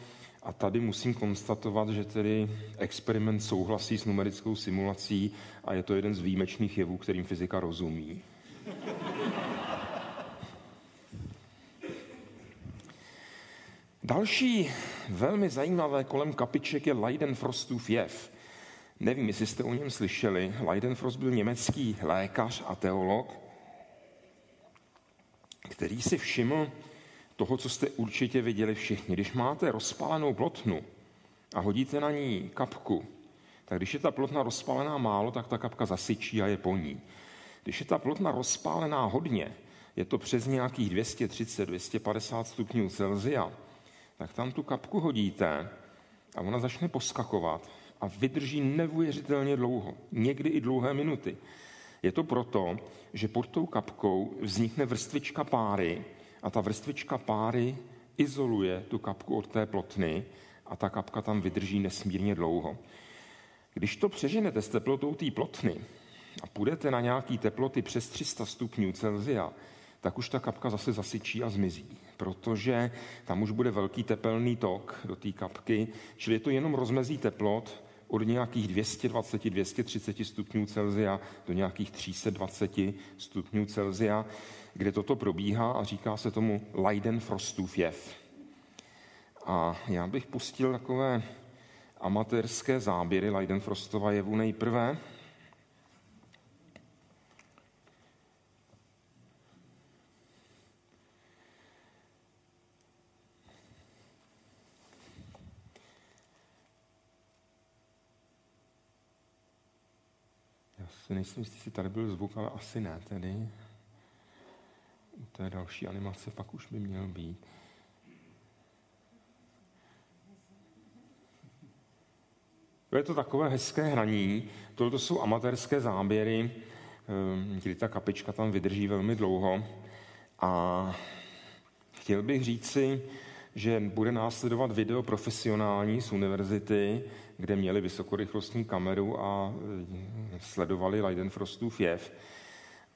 a tady musím konstatovat, že tedy experiment souhlasí s numerickou simulací a je to jeden z výjimečných jevů, kterým fyzika rozumí. Další velmi zajímavé kolem kapiček je Leidenfrostův jev. Nevím, jestli jste o něm slyšeli. Leidenfrost byl německý lékař a teolog, který si všiml toho, co jste určitě viděli všichni. Když máte rozpálenou plotnu a hodíte na ní kapku, tak když je ta plotna rozpálená málo, tak ta kapka zasyčí a je po ní. Když je ta plotna rozpálená hodně, je to přes nějakých 230-250 stupňů Celzia, tak tam tu kapku hodíte a ona začne poskakovat a vydrží neuvěřitelně dlouho, někdy i dlouhé minuty. Je to proto, že pod tou kapkou vznikne vrstvička páry a ta vrstvička páry izoluje tu kapku od té plotny a ta kapka tam vydrží nesmírně dlouho. Když to přeženete s teplotou té plotny a půjdete na nějaký teploty přes 300 stupňů Celzia, tak už ta kapka zase zasyčí a zmizí, protože tam už bude velký tepelný tok do té kapky, čili je to jenom rozmezí teplot od nějakých 220-230 stupňů Celzia do nějakých 320 stupňů Celzia, kde toto probíhá a říká se tomu Leidenfrostův jev. A já bych pustil takové amatérské záběry Leidenfrostova jevu nejprve. Si nejsem jistý, jestli tady byl zvuk, ale asi ne tedy. U té další animace pak už by měl být. Je to takové hezké hraní. Tohle jsou amatérské záběry, ehm, kdy ta kapička tam vydrží velmi dlouho. A chtěl bych říci, že bude následovat video profesionální z univerzity, kde měli vysokorychlostní kameru a e, sledovali Leidenfrostův jev.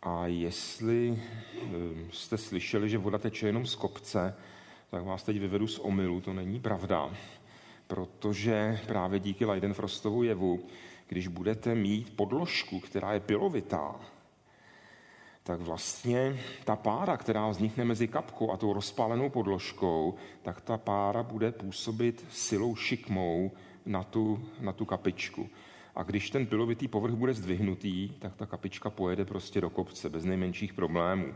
A jestli ehm, jste slyšeli, že voda teče jenom z kopce, tak vás teď vyvedu z omylu, to není pravda protože právě díky Leidenfrostovu jevu, když budete mít podložku, která je pilovitá, tak vlastně ta pára, která vznikne mezi kapkou a tou rozpálenou podložkou, tak ta pára bude působit silou šikmou na tu, na tu kapičku. A když ten pilovitý povrch bude zdvihnutý, tak ta kapička pojede prostě do kopce bez nejmenších problémů.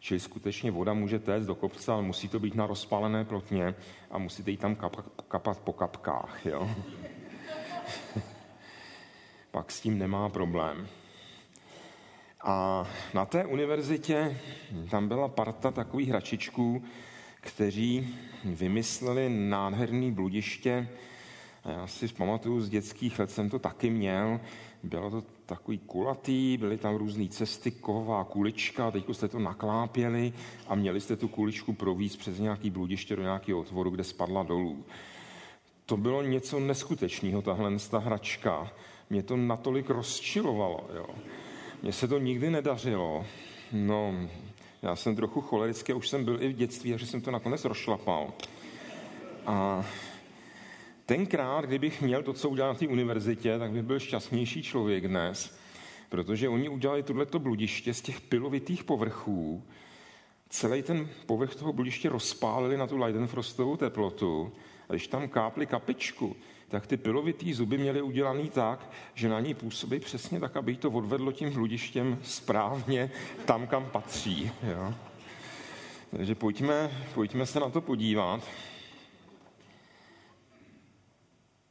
Čili skutečně voda může téct do kopce, ale musí to být na rozpálené plotně a musíte jí tam kapat, kapat po kapkách. Jo? Pak s tím nemá problém. A na té univerzitě tam byla parta takových hračičků, kteří vymysleli nádherný bludiště. Já si pamatuju, z dětských let jsem to taky měl. Bylo to takový kulatý, byly tam různé cesty, kovová kulička, teď jste to naklápěli a měli jste tu kuličku províst přes nějaký bludiště do nějakého otvoru, kde spadla dolů. To bylo něco neskutečného, tahle ta hračka. Mě to natolik rozčilovalo. Jo. Mně se to nikdy nedařilo. No, já jsem trochu cholerický, už jsem byl i v dětství, takže jsem to nakonec rozšlapal. A Tenkrát, kdybych měl to, co udělal na té univerzitě, tak bych byl šťastnější člověk dnes, protože oni udělali tohleto bludiště z těch pilovitých povrchů, celý ten povrch toho bludiště rozpálili na tu Leidenfrostovou teplotu a když tam kápli kapičku, tak ty pilovitý zuby měly udělaný tak, že na ní působí přesně tak, aby to odvedlo tím bludištěm správně tam, kam patří. Jo? Takže pojďme, pojďme se na to podívat.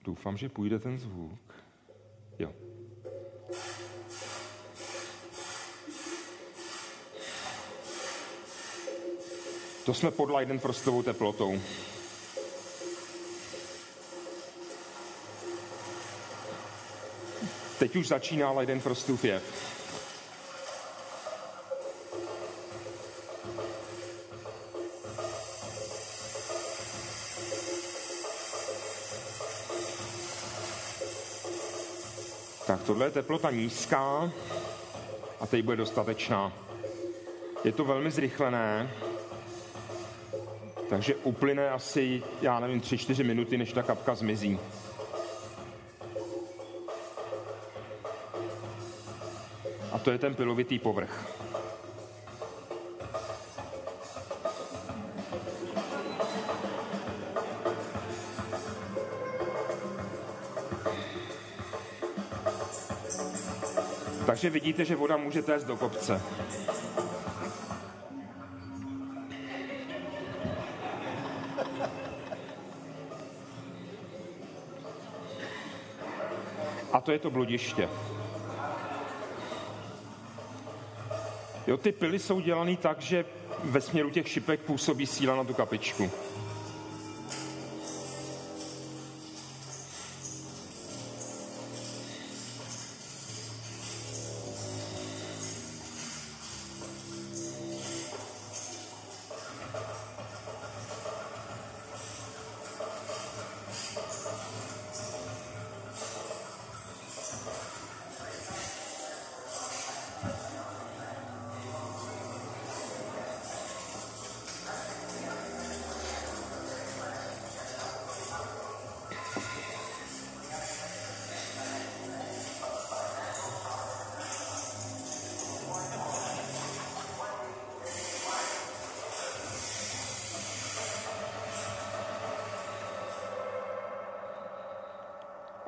Doufám, že půjde ten zvuk. Jo. To jsme pod Leidenfrostovou teplotou. Teď už začíná Leidenfrostův jev. Tohle je teplota nízká a teď bude dostatečná. Je to velmi zrychlené, takže uplyne asi, já nevím, 3-4 minuty, než ta kapka zmizí. A to je ten pilovitý povrch. Takže vidíte, že voda může téct do kopce. A to je to bludiště. Jo, ty pily jsou dělané tak, že ve směru těch šipek působí síla na tu kapičku.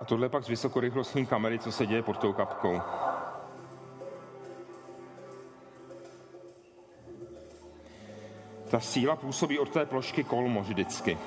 A tohle pak z vysokorychlostní kamery, co se děje pod tou kapkou. Ta síla působí od té plošky kolmo vždycky.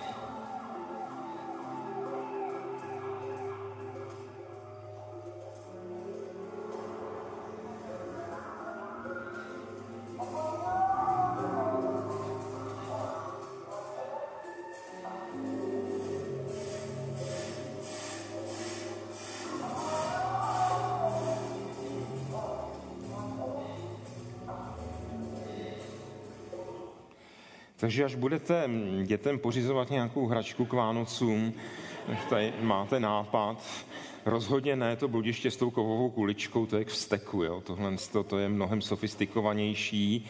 Takže až budete dětem pořizovat nějakou hračku k Vánocům, tady máte nápad, rozhodně ne to bludiště s tou kovovou kuličkou, to je k vsteku, jo? tohle to je mnohem sofistikovanější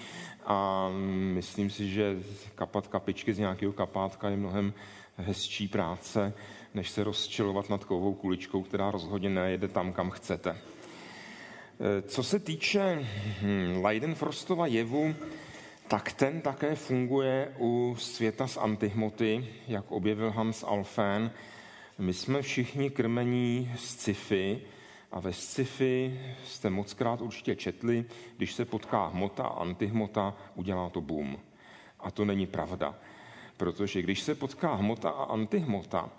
a myslím si, že kapat kapičky z nějakého kapátka je mnohem hezčí práce, než se rozčilovat nad kovovou kuličkou, která rozhodně nejede tam, kam chcete. Co se týče hm, Leidenfrostova jevu, tak ten také funguje u světa z antihmoty, jak objevil Hans Alfén. My jsme všichni krmení z sci-fi a ve sci-fi jste moc krát určitě četli, když se potká hmota a antihmota, udělá to boom. A to není pravda. Protože když se potká hmota a antihmota,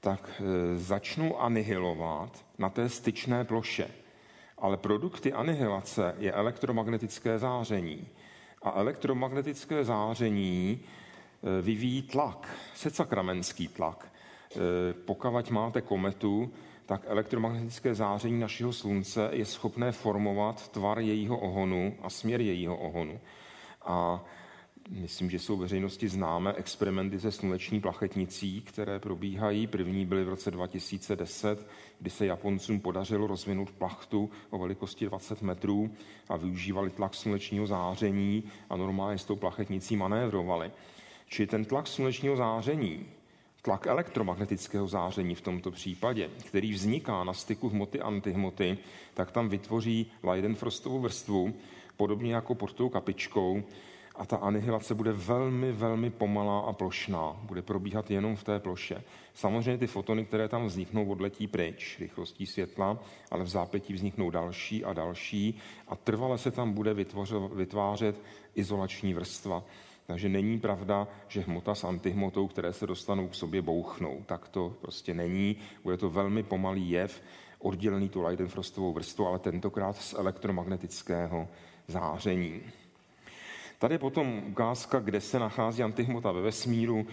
tak e, začnou anihilovat na té styčné ploše. Ale produkty anihilace je elektromagnetické záření a elektromagnetické záření e, vyvíjí tlak, secakramenský tlak. E, pokud máte kometu, tak elektromagnetické záření našeho slunce je schopné formovat tvar jejího ohonu a směr jejího ohonu. A myslím, že jsou veřejnosti známé experimenty se sluneční plachetnicí, které probíhají. První byly v roce 2010, kdy se Japoncům podařilo rozvinout plachtu o velikosti 20 metrů a využívali tlak slunečního záření a normálně s tou plachetnicí manévrovali. Čili ten tlak slunečního záření, tlak elektromagnetického záření v tomto případě, který vzniká na styku hmoty antihmoty, tak tam vytvoří Leidenfrostovou vrstvu, podobně jako pod tou kapičkou, a ta anihilace bude velmi, velmi pomalá a plošná. Bude probíhat jenom v té ploše. Samozřejmě ty fotony, které tam vzniknou, odletí pryč rychlostí světla, ale v zápětí vzniknou další a další a trvale se tam bude vytvářet izolační vrstva. Takže není pravda, že hmota s antihmotou, které se dostanou k sobě, bouchnou. Tak to prostě není. Bude to velmi pomalý jev, oddělený tu Leidenfrostovou vrstvu, ale tentokrát z elektromagnetického záření. Tady je potom ukázka, kde se nachází antihmota ve vesmíru.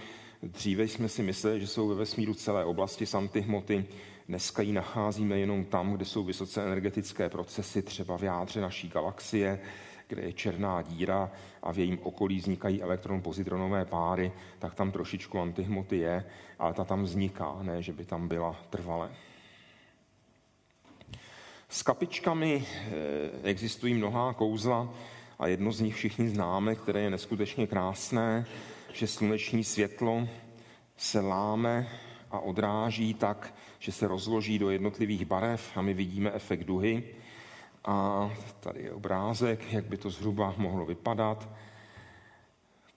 Dříve jsme si mysleli, že jsou ve vesmíru celé oblasti antihmoty. Dneska ji nacházíme jenom tam, kde jsou vysoce energetické procesy, třeba v jádře naší galaxie, kde je černá díra a v jejím okolí vznikají elektron-pozitronové páry, tak tam trošičku antihmoty je, ale ta tam vzniká, ne, že by tam byla trvale. S kapičkami eh, existují mnohá kouzla a jedno z nich všichni známe, které je neskutečně krásné, že sluneční světlo se láme a odráží tak, že se rozloží do jednotlivých barev a my vidíme efekt duhy. A tady je obrázek, jak by to zhruba mohlo vypadat.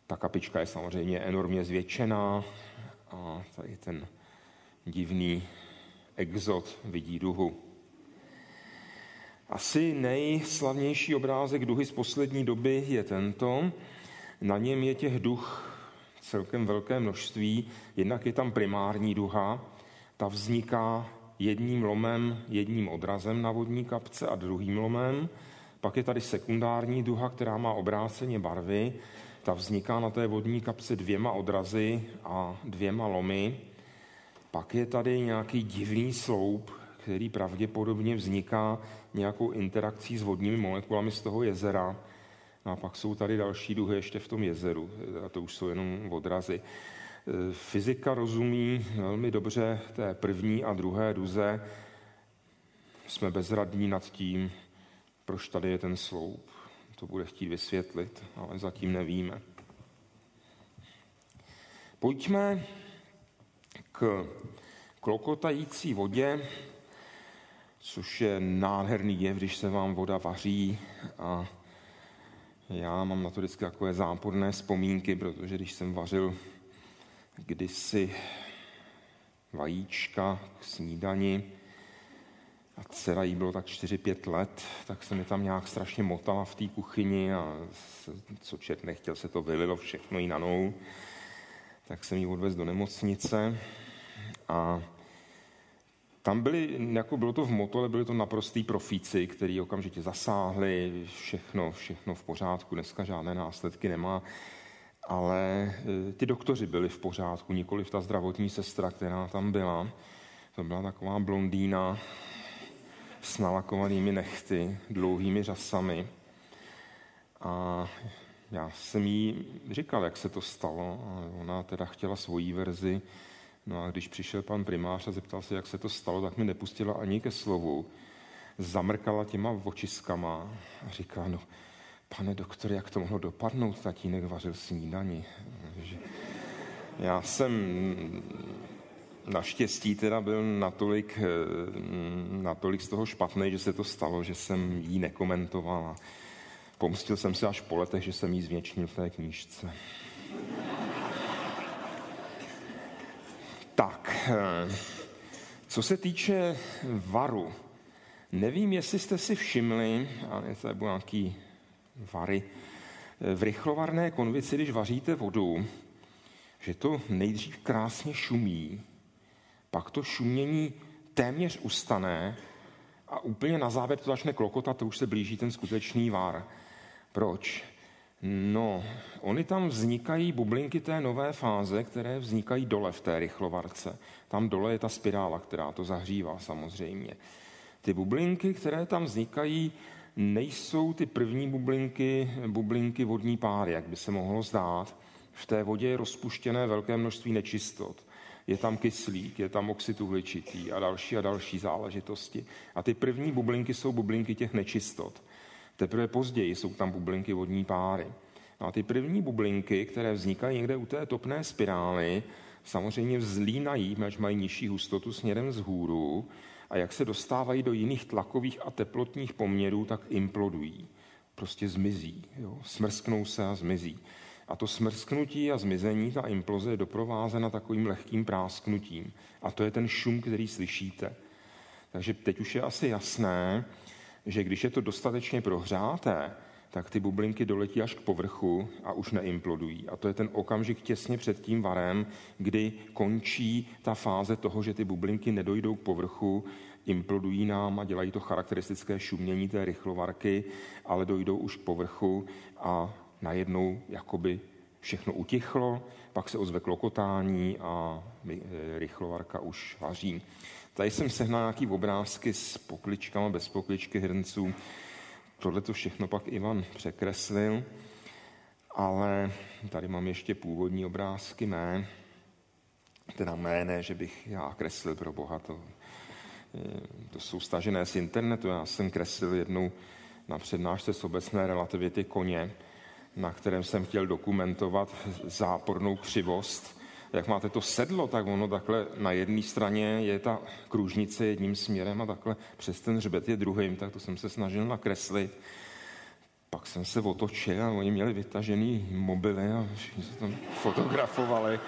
Ta kapička je samozřejmě enormně zvětšená a tady ten divný exot vidí duhu. Asi nejslavnější obrázek duhy z poslední doby je tento. Na něm je těch duch celkem velké množství. Jednak je tam primární duha, ta vzniká jedním lomem, jedním odrazem na vodní kapce a druhým lomem. Pak je tady sekundární duha, která má obráceně barvy. Ta vzniká na té vodní kapce dvěma odrazy a dvěma lomy. Pak je tady nějaký divný sloup, který pravděpodobně vzniká nějakou interakcí s vodními molekulami z toho jezera. No a pak jsou tady další duhy ještě v tom jezeru, a to už jsou jenom odrazy. Fyzika rozumí velmi dobře té první a druhé duze. Jsme bezradní nad tím, proč tady je ten sloup. To bude chtít vysvětlit, ale zatím nevíme. Pojďme k klokotající vodě, což je nádherný jev, když se vám voda vaří a já mám na to vždycky takové záporné vzpomínky, protože když jsem vařil kdysi vajíčka k snídani a dcera jí bylo tak 4-5 let, tak se mi tam nějak strašně motala v té kuchyni a co čet nechtěl, se to vylilo všechno jí na nou. Tak jsem ji odvez do nemocnice a tam byli, jako bylo to v Motole, byli to naprostý profíci, který okamžitě zasáhli, všechno, všechno v pořádku, dneska žádné následky nemá, ale e, ty doktoři byli v pořádku, nikoli ta zdravotní sestra, která tam byla. To byla taková blondýna s nalakovanými nechty, dlouhými řasami. A já jsem jí říkal, jak se to stalo. A ona teda chtěla svoji verzi, No a když přišel pan primář a zeptal se, jak se to stalo, tak mi nepustila ani ke slovu. Zamrkala těma očiskama a říká, no, pane doktor, jak to mohlo dopadnout, tatínek vařil snídani. Já jsem naštěstí teda byl natolik, natolik z toho špatný, že se to stalo, že jsem jí nekomentoval. Pomstil jsem se až po letech, že jsem jí zvětšnil v té knížce. Tak, eh, co se týče varu, nevím, jestli jste si všimli, ale to je nějaký vary, eh, v rychlovarné konvici, když vaříte vodu, že to nejdřív krásně šumí, pak to šumění téměř ustane a úplně na závěr to začne klokotat, to už se blíží ten skutečný var. Proč? No, oni tam vznikají bublinky té nové fáze, které vznikají dole v té rychlovarce. Tam dole je ta spirála, která to zahřívá samozřejmě. Ty bublinky, které tam vznikají, nejsou ty první bublinky, bublinky vodní páry, jak by se mohlo zdát. V té vodě je rozpuštěné velké množství nečistot. Je tam kyslík, je tam oxid uhličitý a další a další záležitosti. A ty první bublinky jsou bublinky těch nečistot. Teprve později jsou tam bublinky vodní páry. No a ty první bublinky, které vznikají někde u té topné spirály, samozřejmě vzlínají, až mají nižší hustotu směrem vzhůru a jak se dostávají do jiných tlakových a teplotních poměrů, tak implodují. Prostě zmizí. Jo? Smrsknou se a zmizí. A to smrsknutí a zmizení, ta imploze je doprovázena takovým lehkým prásknutím. A to je ten šum, který slyšíte. Takže teď už je asi jasné, že když je to dostatečně prohřáté, tak ty bublinky doletí až k povrchu a už neimplodují. A to je ten okamžik těsně před tím varem, kdy končí ta fáze toho, že ty bublinky nedojdou k povrchu, implodují nám a dělají to charakteristické šumění té rychlovarky, ale dojdou už k povrchu a najednou jakoby všechno utichlo, pak se ozve klokotání a rychlovarka už vaří. Tady jsem sehnal nějaký obrázky s pokličkama, bez pokličky hrnců. Tohle to všechno pak Ivan překreslil, ale tady mám ještě původní obrázky mé, teda mé ne, že bych já kreslil pro Boha, to, eh, to jsou stažené z internetu. Já jsem kreslil jednou na přednášce z obecné relativity koně, na kterém jsem chtěl dokumentovat zápornou křivost. Jak máte to sedlo, tak ono takhle na jedné straně je ta kružnice jedním směrem a takhle přes ten hřbet je druhým, tak to jsem se snažil nakreslit. Pak jsem se otočil a oni měli vytažený mobily a všichni se tam fotografovali.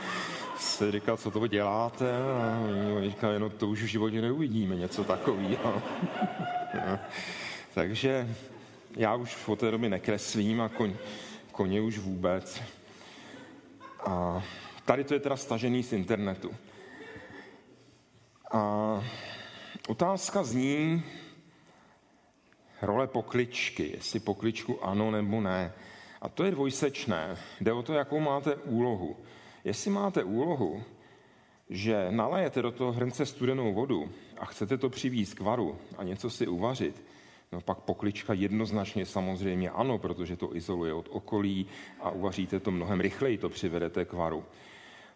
Se říkal, co to děláte? A oni říkali, no to už v životě neuvidíme, něco takového. Takže já už od té doby nekreslím a koň, koně už vůbec. A tady to je teda stažený z internetu. A otázka zní role pokličky, jestli pokličku ano nebo ne. A to je dvojsečné. Jde o to, jakou máte úlohu. Jestli máte úlohu, že nalejete do toho hrnce studenou vodu a chcete to přivízt k varu a něco si uvařit, No pak poklička jednoznačně samozřejmě ano, protože to izoluje od okolí a uvaříte to mnohem rychleji, to přivedete k varu.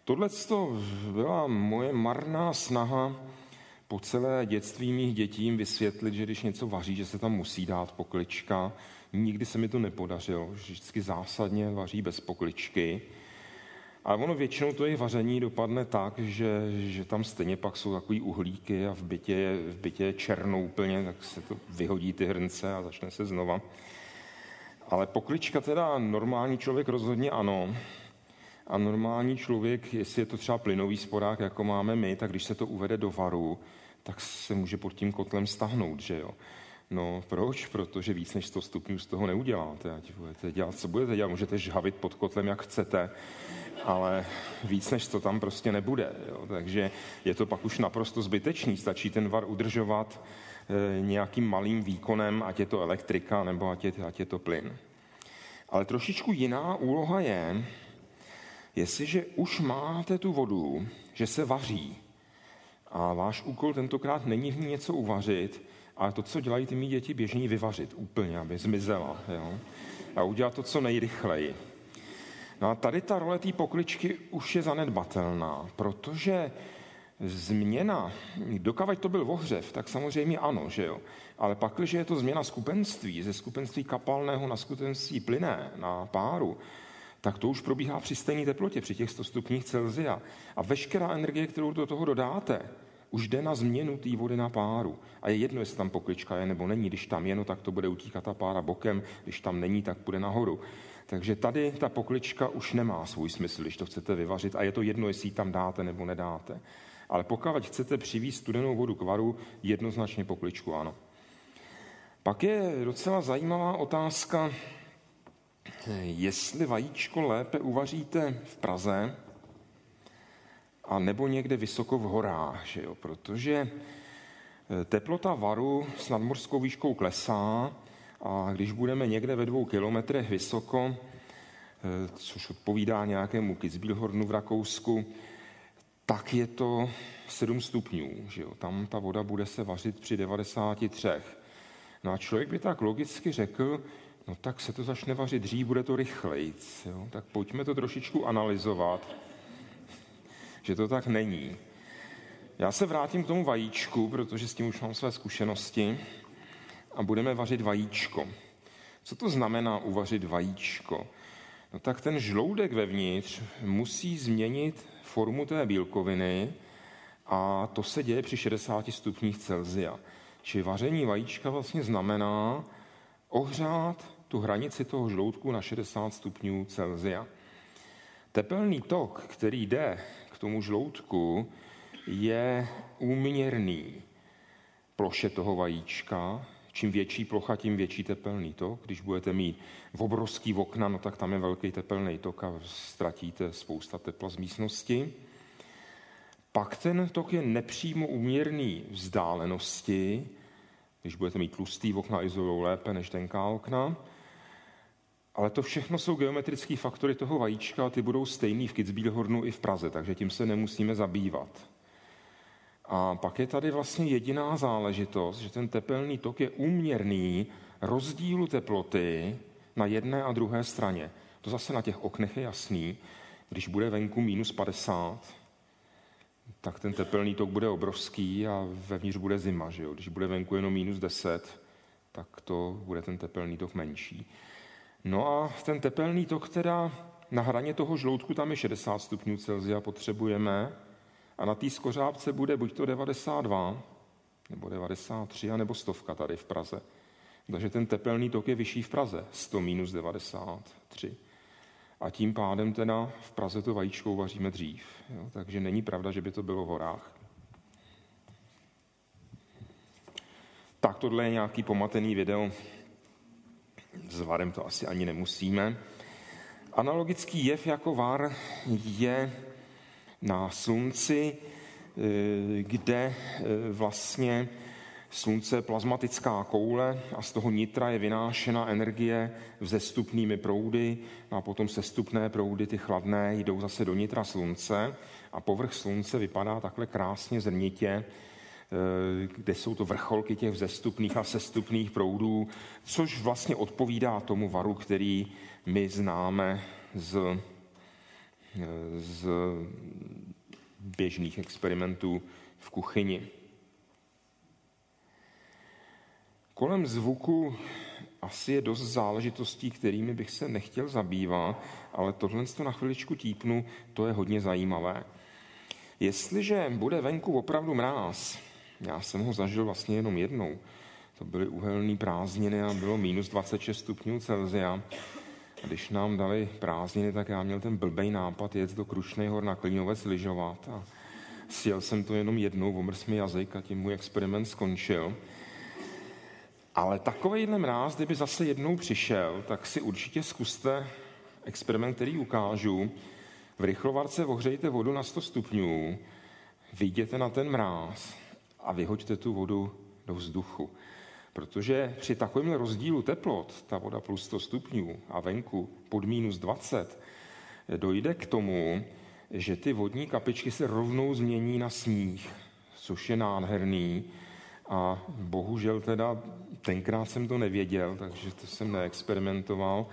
Tohle byla moje marná snaha po celé dětství mých dětí vysvětlit, že když něco vaří, že se tam musí dát poklička. Nikdy se mi to nepodařilo, vždycky zásadně vaří bez pokličky. Ale ono většinou to jejich vaření dopadne tak, že, že tam stejně pak jsou takový uhlíky a v bytě, v bytě je černo úplně, tak se to vyhodí ty hrnce a začne se znova. Ale poklička teda normální člověk rozhodně ano. A normální člověk, jestli je to třeba plynový sporák, jako máme my, tak když se to uvede do varu, tak se může pod tím kotlem stahnout, že jo. No proč? Protože víc než 100 stupňů z toho neuděláte. Ať budete dělat, co budete dělat, můžete žhavit pod kotlem, jak chcete, ale víc než to tam prostě nebude. Jo. Takže je to pak už naprosto zbytečný. Stačí ten var udržovat e, nějakým malým výkonem, ať je to elektrika nebo ať je, ať je to plyn. Ale trošičku jiná úloha je, jestliže už máte tu vodu, že se vaří a váš úkol tentokrát není v ní něco uvařit, ale to, co dělají ty mý děti, běžně vyvařit úplně, aby zmizela. Jo? A udělat to co nejrychleji. No a tady ta role té pokličky už je zanedbatelná, protože změna, dokavať to byl ohřev, tak samozřejmě ano, že jo. Ale pak, když je to změna skupenství, ze skupenství kapalného na skupenství plyné, na páru, tak to už probíhá při stejné teplotě, při těch 100 stupních Celzia. A veškerá energie, kterou do toho dodáte, už jde na změnu té vody na páru. A je jedno, jestli tam poklička je nebo není. Když tam je, no, tak to bude utíkat ta pára bokem, když tam není, tak půjde nahoru. Takže tady ta poklička už nemá svůj smysl, když to chcete vyvařit a je to jedno, jestli ji tam dáte nebo nedáte. Ale pokud chcete přivízt studenou vodu k varu, jednoznačně pokličku ano. Pak je docela zajímavá otázka, jestli vajíčko lépe uvaříte v Praze a nebo někde vysoko v horách, že jo? protože teplota varu s nadmorskou výškou klesá a když budeme někde ve dvou kilometrech vysoko, eh, což odpovídá nějakému Kitzbühelhornu v Rakousku, tak je to 7 stupňů. Že jo? Tam ta voda bude se vařit při 93. No a člověk by tak logicky řekl, no tak se to začne vařit dřív, bude to rychlejc. Jo? Tak pojďme to trošičku analyzovat, že to tak není. Já se vrátím k tomu vajíčku, protože s tím už mám své zkušenosti a budeme vařit vajíčko. Co to znamená uvařit vajíčko? No tak ten žloudek vevnitř musí změnit formu té bílkoviny a to se děje při 60 stupních Celzia. Čili vaření vajíčka vlastně znamená ohřát tu hranici toho žloutku na 60 stupňů Celzia. Tepelný tok, který jde k tomu žloutku, je úměrný ploše toho vajíčka, Čím větší plocha, tím větší tepelný tok. Když budete mít v obrovský okna, no tak tam je velký tepelný tok a ztratíte spousta tepla z místnosti. Pak ten tok je nepřímo uměrný vzdálenosti. Když budete mít tlustý okna, izolují lépe než tenká okna. Ale to všechno jsou geometrické faktory toho vajíčka a ty budou stejný v Kitzbühelhornu i v Praze, takže tím se nemusíme zabývat. A pak je tady vlastně jediná záležitost, že ten tepelný tok je úměrný rozdílu teploty na jedné a druhé straně. To zase na těch oknech je jasný. Když bude venku minus 50, tak ten tepelný tok bude obrovský a vevnitř bude zima. Že jo? Když bude venku jenom minus 10, tak to bude ten tepelný tok menší. No a ten tepelný tok teda na hraně toho žloutku tam je 60 stupňů Celsia potřebujeme a na té skořápce bude buď to 92, nebo 93, nebo stovka tady v Praze. Takže ten tepelný tok je vyšší v Praze, 100 minus 93. A tím pádem teda v Praze to vajíčkou vaříme dřív. Jo? Takže není pravda, že by to bylo v horách. Tak tohle je nějaký pomatený video. S varem to asi ani nemusíme. Analogický jev jako var je na slunci, eh, kde eh, vlastně Slunce je plazmatická koule a z toho nitra je vynášena energie vzestupnými proudy a potom sestupné proudy, ty chladné, jdou zase do nitra Slunce a povrch Slunce vypadá takhle krásně zrnitě, kde jsou to vrcholky těch vzestupných a sestupných proudů, což vlastně odpovídá tomu varu, který my známe z, eh, z běžných experimentů v kuchyni. Kolem zvuku asi je dost záležitostí, kterými bych se nechtěl zabývat, ale tohle to na chviličku típnu, to je hodně zajímavé. Jestliže bude venku opravdu mráz, já jsem ho zažil vlastně jenom jednou, to byly uhelné prázdniny a bylo minus 26 stupňů Celzia. A když nám dali prázdniny, tak já měl ten blbej nápad jet do Krušnej hor na Klínovec lyžovat a sjel jsem to jenom jednou, omrz mi jazyk a tím můj experiment skončil. Ale takovýhle mráz, kdyby zase jednou přišel, tak si určitě zkuste experiment, který ukážu. V rychlovarce ohřejte vodu na 100 stupňů, vyjděte na ten mráz a vyhoďte tu vodu do vzduchu. Protože při takovém rozdílu teplot, ta voda plus 100 stupňů a venku pod minus 20, dojde k tomu, že ty vodní kapičky se rovnou změní na sníh, což je nádherný. A bohužel teda tenkrát jsem to nevěděl, takže to jsem neexperimentoval.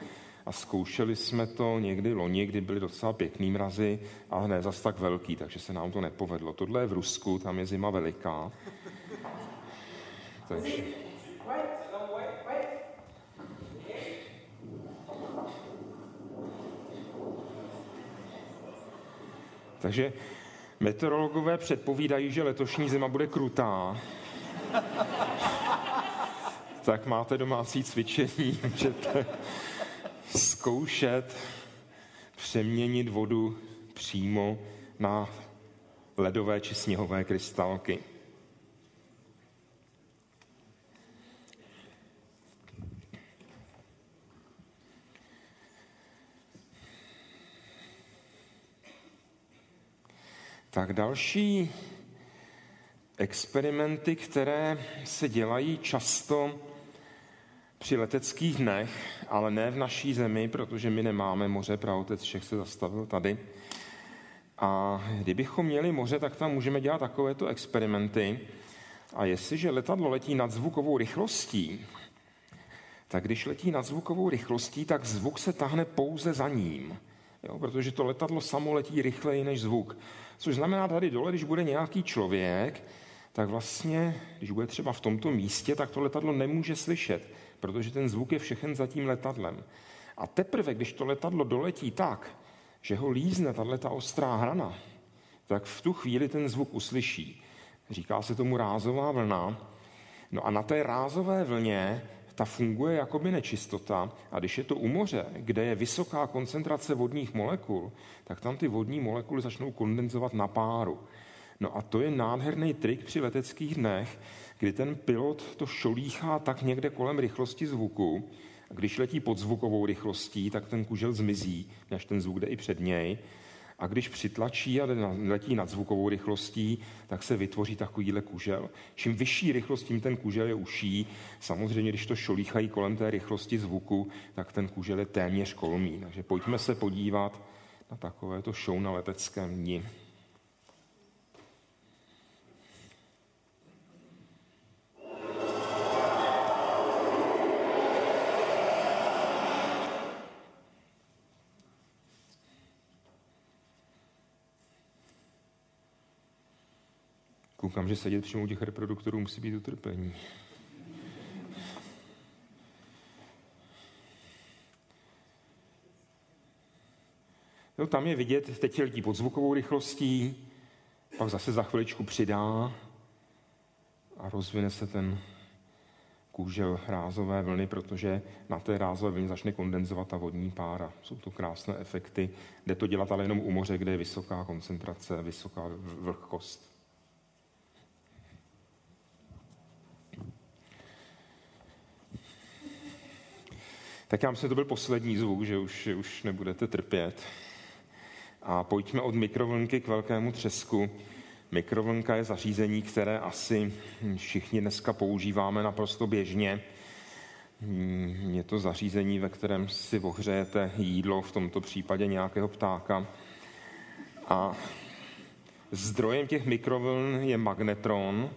A zkoušeli jsme to někdy loni, kdy byly docela pěkný mrazy, ale ne zas tak velký, takže se nám to nepovedlo. Tohle je v Rusku, tam je zima veliká. Takže... Takže meteorologové předpovídají, že letošní zima bude krutá tak máte domácí cvičení, můžete zkoušet přeměnit vodu přímo na ledové či sněhové krystalky. Tak další experimenty, které se dělají často při leteckých dnech, ale ne v naší zemi, protože my nemáme moře, pravotec všech se zastavil tady. A kdybychom měli moře, tak tam můžeme dělat takovéto experimenty. A jestliže letadlo letí nad zvukovou rychlostí, tak když letí nad zvukovou rychlostí, tak zvuk se tahne pouze za ním. Jo, protože to letadlo samo letí rychleji než zvuk. Což znamená tady dole, když bude nějaký člověk, tak vlastně, když bude třeba v tomto místě, tak to letadlo nemůže slyšet, protože ten zvuk je všechen za tím letadlem. A teprve, když to letadlo doletí tak, že ho lízne tato ostrá hrana, tak v tu chvíli ten zvuk uslyší. Říká se tomu rázová vlna. No a na té rázové vlně ta funguje jako by nečistota a když je to u moře, kde je vysoká koncentrace vodních molekul, tak tam ty vodní molekuly začnou kondenzovat na páru. No a to je nádherný trik při leteckých dnech, kdy ten pilot to šolíchá tak někde kolem rychlosti zvuku. Když letí pod zvukovou rychlostí, tak ten kužel zmizí, než ten zvuk jde i před něj. A když přitlačí a letí nad zvukovou rychlostí, tak se vytvoří takovýhle kužel. Čím vyšší rychlost, tím ten kužel je uší. Samozřejmě, když to šolíchají kolem té rychlosti zvuku, tak ten kužel je téměř kolmý. Takže pojďme se podívat na takovéto show na leteckém dni. Koukám, že sedět přímo těch reproduktorů musí být utrpení. No, tam je vidět, teď letí pod zvukovou rychlostí, pak zase za chviličku přidá a rozvine se ten kůžel rázové vlny, protože na té rázové vlně začne kondenzovat ta vodní pára. Jsou to krásné efekty. Jde to dělat ale jenom u moře, kde je vysoká koncentrace, vysoká vlhkost. Tak já myslím, že to byl poslední zvuk, že už, že už nebudete trpět. A pojďme od mikrovlnky k velkému třesku. Mikrovlnka je zařízení, které asi všichni dneska používáme naprosto běžně. Je to zařízení, ve kterém si ohřejete jídlo, v tomto případě nějakého ptáka. A zdrojem těch mikrovln je magnetron.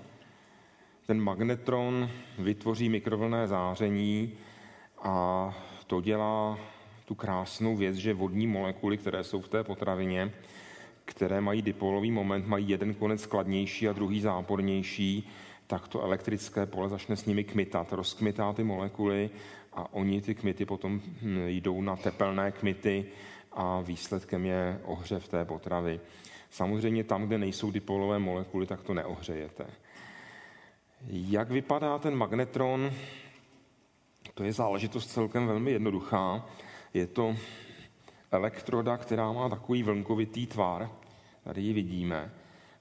Ten magnetron vytvoří mikrovlné záření, a to dělá tu krásnou věc, že vodní molekuly, které jsou v té potravině, které mají dipolový moment, mají jeden konec skladnější a druhý zápornější, tak to elektrické pole začne s nimi kmitat, rozkmitá ty molekuly a oni ty kmity potom hm, jdou na tepelné kmity a výsledkem je ohřev té potravy. Samozřejmě tam, kde nejsou dipolové molekuly, tak to neohřejete. Jak vypadá ten magnetron? To je záležitost celkem velmi jednoduchá. Je to elektroda, která má takový vlnkovitý tvar. Tady ji vidíme.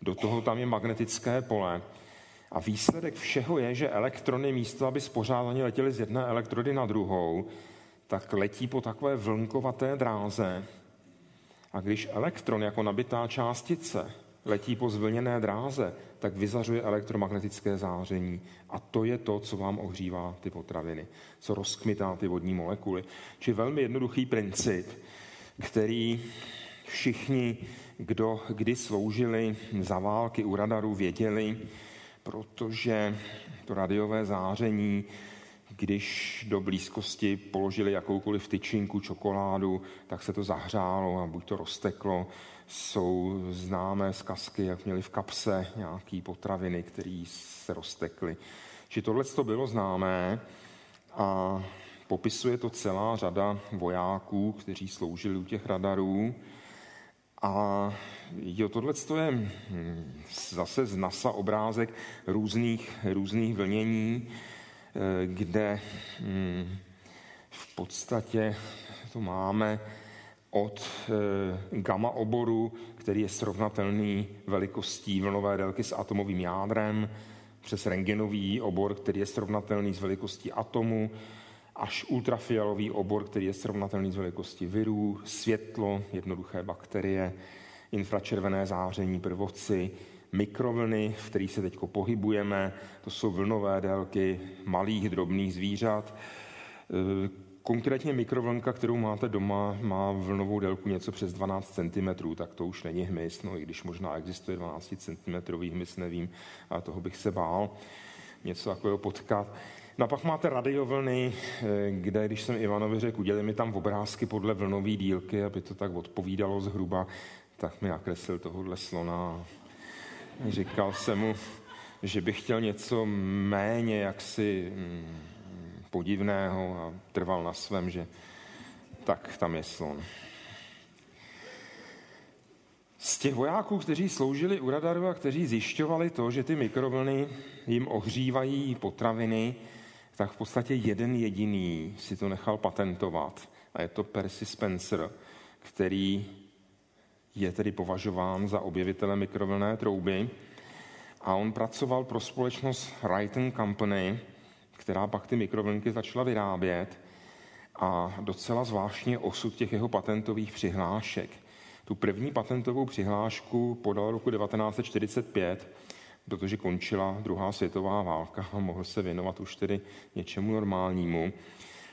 Do toho tam je magnetické pole. A výsledek všeho je, že elektrony místo, aby spořádaně letěly z jedné elektrody na druhou, tak letí po takové vlnkovaté dráze. A když elektron jako nabitá částice letí po zvlněné dráze, tak vyzařuje elektromagnetické záření. A to je to, co vám ohřívá ty potraviny, co rozkmitá ty vodní molekuly. Či velmi jednoduchý princip, který všichni, kdo kdy sloužili za války u radarů, věděli, protože to radiové záření, když do blízkosti položili jakoukoliv tyčinku, čokoládu, tak se to zahřálo a buď to rozteklo, jsou známé zkazky, jak měli v kapse nějaký potraviny, které se roztekly. Že tohle to bylo známé a popisuje to celá řada vojáků, kteří sloužili u těch radarů. A jo, tohle je hm, zase z NASA obrázek různých, různých vlnění, eh, kde hm, v podstatě to máme od eh, gamma oboru, který je srovnatelný velikostí vlnové délky s atomovým jádrem, přes rengenový obor, který je srovnatelný s velikostí atomu, až ultrafialový obor, který je srovnatelný s velikostí virů, světlo, jednoduché bakterie, infračervené záření, prvoci, mikrovlny, v kterých se teď pohybujeme, to jsou vlnové délky malých drobných zvířat, eh, Konkrétně mikrovlnka, kterou máte doma, má vlnovou délku něco přes 12 cm, tak to už není hmyz, no i když možná existuje 12 cm hmyz, nevím, a toho bych se bál něco takového potkat. No a pak máte radiovlny, eh, kde, když jsem Ivanovi řekl, udělej mi tam obrázky podle vlnové dílky, aby to tak odpovídalo zhruba, tak mi nakreslil tohohle slona. Říkal jsem mu, že bych chtěl něco méně jaksi hmm, podivného a trval na svém, že tak tam je slon. Z těch vojáků, kteří sloužili u radaru a kteří zjišťovali to, že ty mikrovlny jim ohřívají potraviny, tak v podstatě jeden jediný si to nechal patentovat. A je to Percy Spencer, který je tedy považován za objevitele mikrovlné trouby. A on pracoval pro společnost Wright Company, která pak ty mikrovlnky začala vyrábět a docela zvláštně osud těch jeho patentových přihlášek. Tu první patentovou přihlášku podal roku 1945, protože končila druhá světová válka a mohl se věnovat už tedy něčemu normálnímu.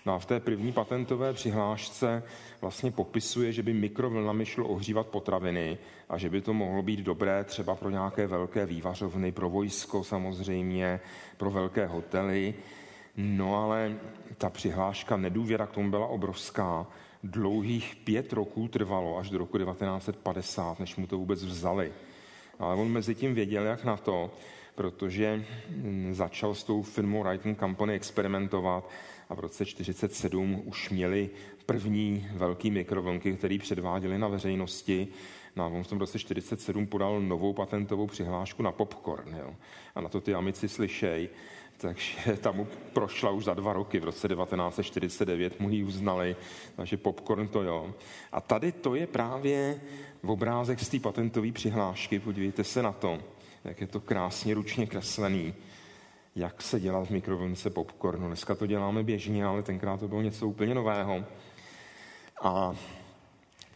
No a v té první patentové přihlášce vlastně popisuje, že by mikrovlnami šlo ohřívat potraviny a že by to mohlo být dobré třeba pro nějaké velké vývařovny, pro vojsko samozřejmě, pro velké hotely. No ale ta přihláška, nedůvěra k tomu byla obrovská. Dlouhých pět roků trvalo, až do roku 1950, než mu to vůbec vzali. Ale on mezi tím věděl, jak na to, protože hm, začal s tou firmou Wright Company experimentovat a v roce 1947 už měli první velký mikrovlnky, které předváděli na veřejnosti. No a on v tom roce 1947 podal novou patentovou přihlášku na popcorn. Jo. A na to ty amici slyšej. Takže tam mu prošla už za dva roky, v roce 1949 mu ji uznali, takže popcorn to jo. A tady to je právě v obrázek z té patentové přihlášky, podívejte se na to, jak je to krásně ručně kreslený jak se dělá v mikrovlnce popcornu. Dneska to děláme běžně, ale tenkrát to bylo něco úplně nového. A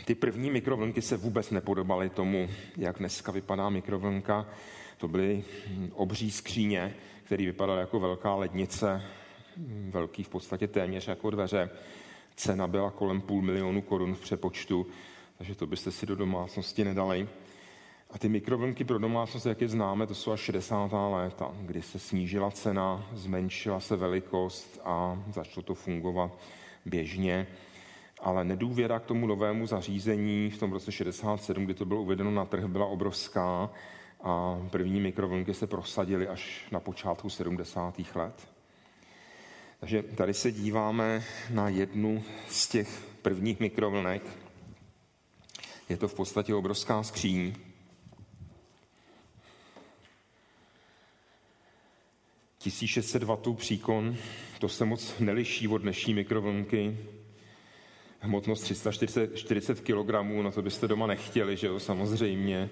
ty první mikrovlnky se vůbec nepodobaly tomu, jak dneska vypadá mikrovlnka. To byly obří skříně, které vypadaly jako velká lednice, velký v podstatě téměř jako dveře. Cena byla kolem půl milionu korun v přepočtu, takže to byste si do domácnosti nedali. A ty mikrovlnky pro domácnost, jak je známe, to jsou až 60. léta, kdy se snížila cena, zmenšila se velikost a začalo to fungovat běžně. Ale nedůvěra k tomu novému zařízení v tom roce 67, kdy to bylo uvedeno na trh, byla obrovská a první mikrovlnky se prosadily až na počátku 70. let. Takže tady se díváme na jednu z těch prvních mikrovlnek. Je to v podstatě obrovská skříň, 1600 W příkon, to se moc neliší od dnešní mikrovlnky. Hmotnost 340 kg, na to byste doma nechtěli, že jo, samozřejmě.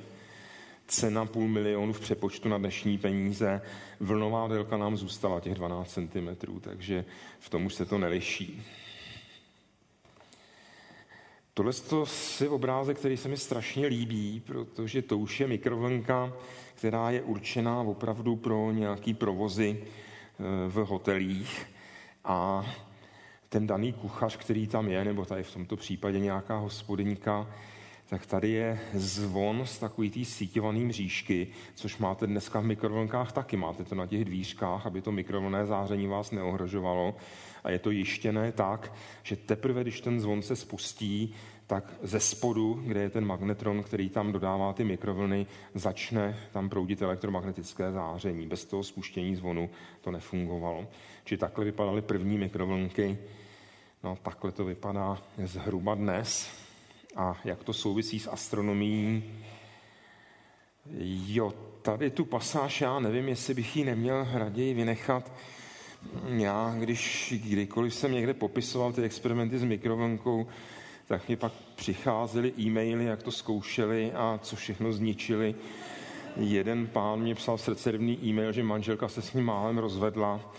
Cena půl milionu v přepočtu na dnešní peníze. Vlnová délka nám zůstala těch 12 cm, takže v tom už se to neliší. Tohle je obrázek, který se mi strašně líbí, protože to už je mikrovlnka, která je určená opravdu pro nějaký provozy eh, v hotelích a ten daný kuchař, který tam je, nebo tady v tomto případě nějaká hospodyňka, tak tady je zvon z takový tý síťovaný mřížky, což máte dneska v mikrovlnkách taky. Máte to na těch dvířkách, aby to mikrovlné záření vás neohrožovalo. A je to jištěné tak, že teprve, když ten zvon se spustí, tak ze spodu, kde je ten magnetron, který tam dodává ty mikrovlny, začne tam proudit elektromagnetické záření. Bez toho spuštění zvonu to nefungovalo. Či takhle vypadaly první mikrovlnky. No, takhle to vypadá zhruba dnes. A jak to souvisí s astronomií? Jo, tady tu pasáž, já nevím, jestli bych ji neměl raději vynechat. Já, když kdykoliv jsem někde popisoval ty experimenty s mikrovlnkou, tak mi pak přicházely e-maily, jak to zkoušeli a co všechno zničili. Jeden pán mě psal srdcervný e-mail, že manželka se s ním málem rozvedla,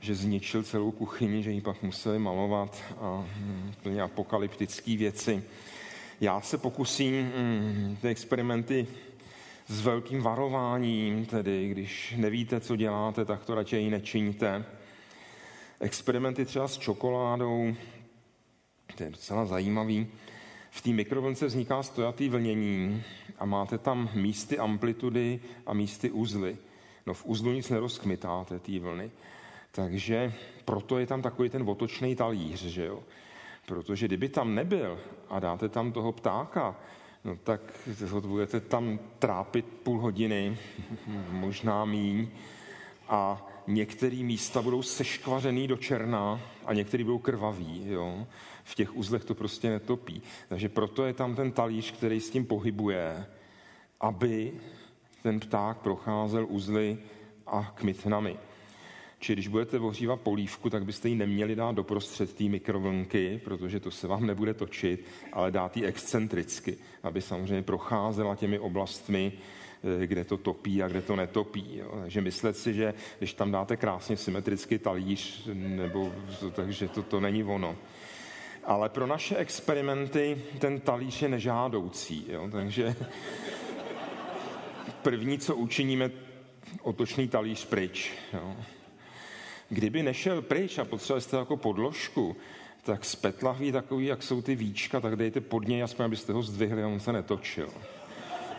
že zničil celou kuchyni, že ji pak museli malovat a hm, plně apokalyptické věci. Já se pokusím hm, ty experimenty s velkým varováním, tedy když nevíte, co děláte, tak to radši nečiňte. Experimenty třeba s čokoládou, to je docela zajímavý. V té mikrovlnce vzniká stojatý vlnění a máte tam místy amplitudy a místy uzly. No v uzlu nic nerozkmitáte, té vlny. Takže proto je tam takový ten otočný talíř, že jo? Protože kdyby tam nebyl a dáte tam toho ptáka, no tak ho budete tam trápit půl hodiny, možná míň, a některé místa budou seškvařený do černá a některé budou krvavý. Jo? v těch uzlech to prostě netopí. Takže proto je tam ten talíř, který s tím pohybuje, aby ten pták procházel uzly a kmitnami. Či když budete ohřívat polívku, tak byste ji neměli dát doprostřed té mikrovlnky, protože to se vám nebude točit, ale dát ji excentricky, aby samozřejmě procházela těmi oblastmi, eh, kde to topí a kde to netopí. Jo. Takže myslet si, že když tam dáte krásně symetrický talíř, nebo takže to, to není ono. Ale pro naše experimenty ten talíř je nežádoucí, jo? takže první, co učiníme, otočný talíř pryč. Jo? Kdyby nešel pryč a potřebovali jste jako podložku, tak z petlahví takový, jak jsou ty víčka, tak dejte pod něj, aspoň abyste ho zdvihli a on se netočil.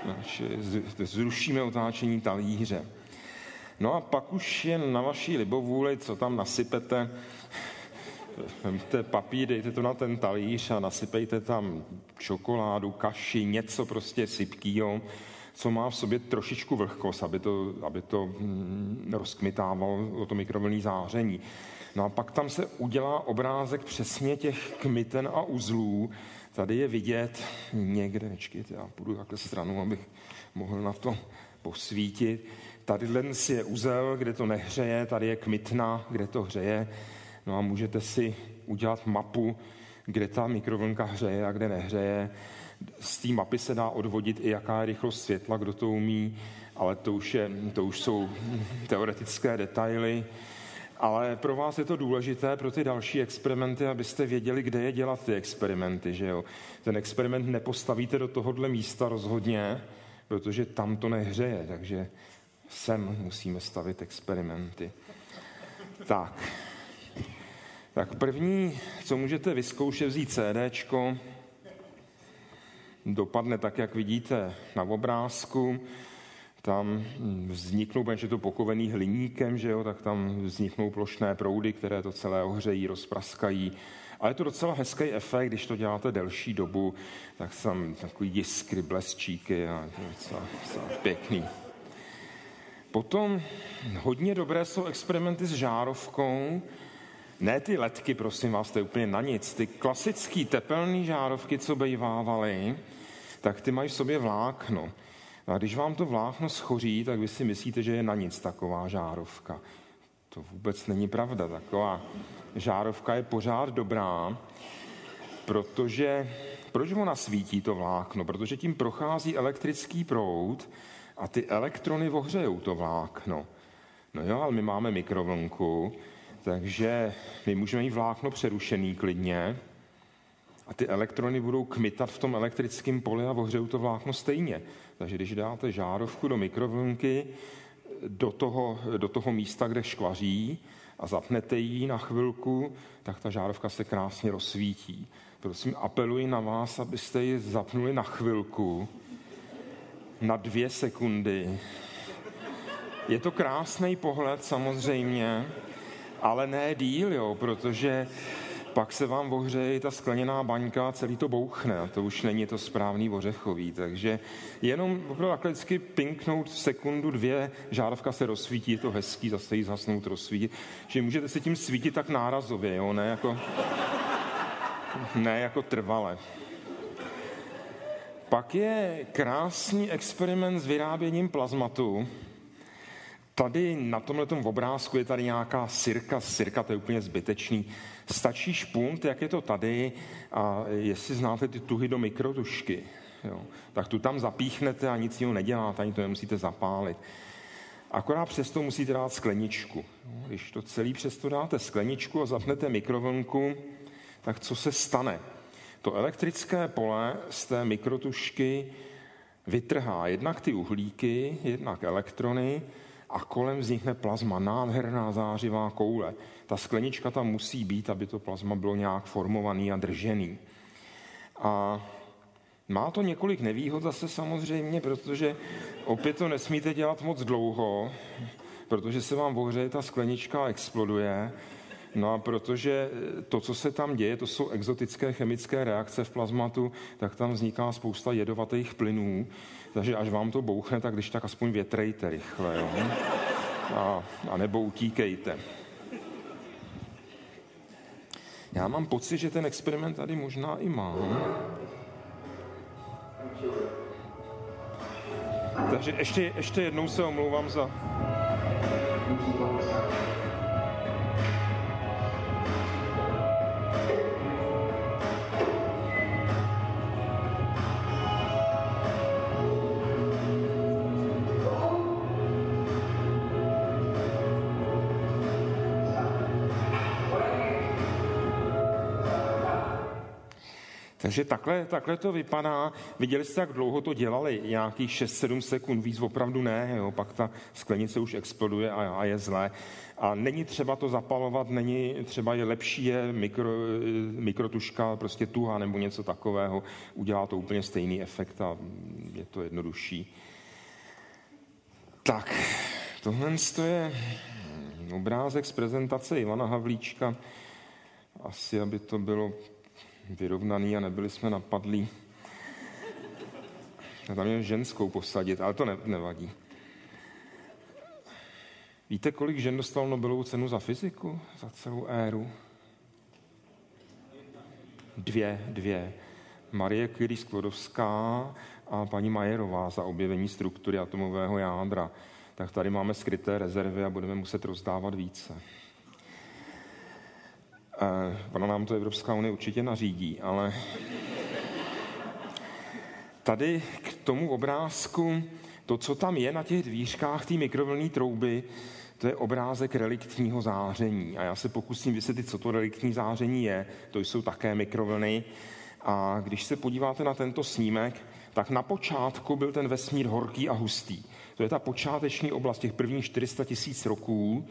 Takže zrušíme otáčení talíře. No a pak už jen na vaší libovůli, co tam nasypete, Vemte papír, dejte to na ten talíř a nasypejte tam čokoládu, kaši, něco prostě sypkýho, co má v sobě trošičku vlhkost, aby to, aby to hm, rozkmitávalo to mikrovlnné záření. No a pak tam se udělá obrázek přesně těch kmiten a uzlů. Tady je vidět někde, nečkejte, já půjdu takhle stranu, abych mohl na to posvítit. Tady je uzel, kde to nehřeje, tady je kmitna, kde to hřeje. No a můžete si udělat mapu, kde ta mikrovlnka hřeje a kde nehřeje. Z té mapy se dá odvodit i jaká je rychlost světla, kdo to umí, ale to už, je, to už jsou teoretické detaily. Ale pro vás je to důležité, pro ty další experimenty, abyste věděli, kde je dělat ty experimenty. Že jo? Ten experiment nepostavíte do tohohle místa rozhodně, protože tam to nehřeje, takže sem musíme stavit experimenty. Tak, tak první, co můžete vyzkoušet, vzít CD, dopadne tak, jak vidíte na obrázku, tam vzniknou, protože je to pokovený hliníkem, že jo, tak tam vzniknou plošné proudy, které to celé ohřejí, rozpraskají. Ale je to docela hezký efekt, když to děláte delší dobu, tak tam takový jiskry, blesčíky a docela, docela pěkný. Potom hodně dobré jsou experimenty s žárovkou, ne ty letky, prosím vás, to je úplně na nic. Ty klasické tepelné žárovky, co bejvávaly, tak ty mají v sobě vlákno. A když vám to vlákno schoří, tak vy si myslíte, že je na nic taková žárovka. To vůbec není pravda. Taková žárovka je pořád dobrá, protože proč ona svítí to vlákno? Protože tím prochází elektrický proud a ty elektrony ohřejou to vlákno. No jo, ale my máme mikrovlnku, takže my můžeme mít vlákno přerušený klidně a ty elektrony budou kmitat v tom elektrickém poli a ohřejou to vlákno stejně. Takže když dáte žárovku do mikrovlnky, do toho, do toho místa, kde škvaří a zapnete ji na chvilku, tak ta žárovka se krásně rozsvítí. Prosím, apeluji na vás, abyste ji zapnuli na chvilku, na dvě sekundy. Je to krásný pohled samozřejmě, ale ne díl, jo, protože pak se vám ohřeje ta skleněná baňka celý to bouchne a to už není to správný ořechový. Takže jenom opravdu takhle vždycky pinknout sekundu, dvě, žárovka se rozsvítí, je to hezký, zase jí zhasnout, rozsvítit. Že můžete se tím svítit tak nárazově, jo, ne jako, ne jako trvale. Pak je krásný experiment s vyráběním plazmatu, Tady na tomhle obrázku je tady nějaká sirka, sirka to je úplně zbytečný. Stačí špunt, jak je to tady, a jestli znáte ty tuhy do mikrotušky, jo, tak tu tam zapíchnete a nic jiného neděláte, ani to nemusíte zapálit. Akorát přesto musíte dát skleničku. Když to celý přesto dáte skleničku a zapnete mikrovlnku, tak co se stane? To elektrické pole z té mikrotušky vytrhá jednak ty uhlíky, jednak elektrony a kolem vznikne plazma, nádherná zářivá koule. Ta sklenička tam musí být, aby to plazma bylo nějak formovaný a držený. A má to několik nevýhod zase samozřejmě, protože opět to nesmíte dělat moc dlouho, protože se vám ohřeje ta sklenička a exploduje. No a protože to, co se tam děje, to jsou exotické chemické reakce v plazmatu, tak tam vzniká spousta jedovatých plynů, takže až vám to bouchne, tak když tak aspoň větrejte rychle, jo? A, a nebo utíkejte. Já mám pocit, že ten experiment tady možná i má. Takže ještě, ještě jednou se omlouvám za Takže takhle, takhle to vypadá. Viděli jste, jak dlouho to dělali? Nějakých 6-7 sekund, víc opravdu ne. Jo? Pak ta sklenice už exploduje a, a je zlé. A není třeba to zapalovat, není třeba je lepší je mikro, mikrotuška, prostě tuha nebo něco takového. Udělá to úplně stejný efekt a je to jednodušší. Tak, tohle je obrázek z prezentace Ivana Havlíčka. Asi, aby to bylo vyrovnaný a nebyli jsme napadlí. A tam je ženskou posadit, ale to ne, nevadí. Víte, kolik žen dostalo Nobelovu cenu za fyziku za celou éru? Dvě, dvě. Marie Curie Sklodovská a paní Majerová za objevení struktury atomového jádra. Tak tady máme skryté rezervy a budeme muset rozdávat více. Eh, ona nám to Evropská unie určitě nařídí, ale tady k tomu obrázku, to, co tam je na těch dvířkách té mikrovlnné trouby, to je obrázek reliktního záření. A já se pokusím vysvětlit, co to reliktní záření je. To jsou také mikrovlny. A když se podíváte na tento snímek, tak na počátku byl ten vesmír horký a hustý. To je ta počáteční oblast těch prvních 400 tisíc roků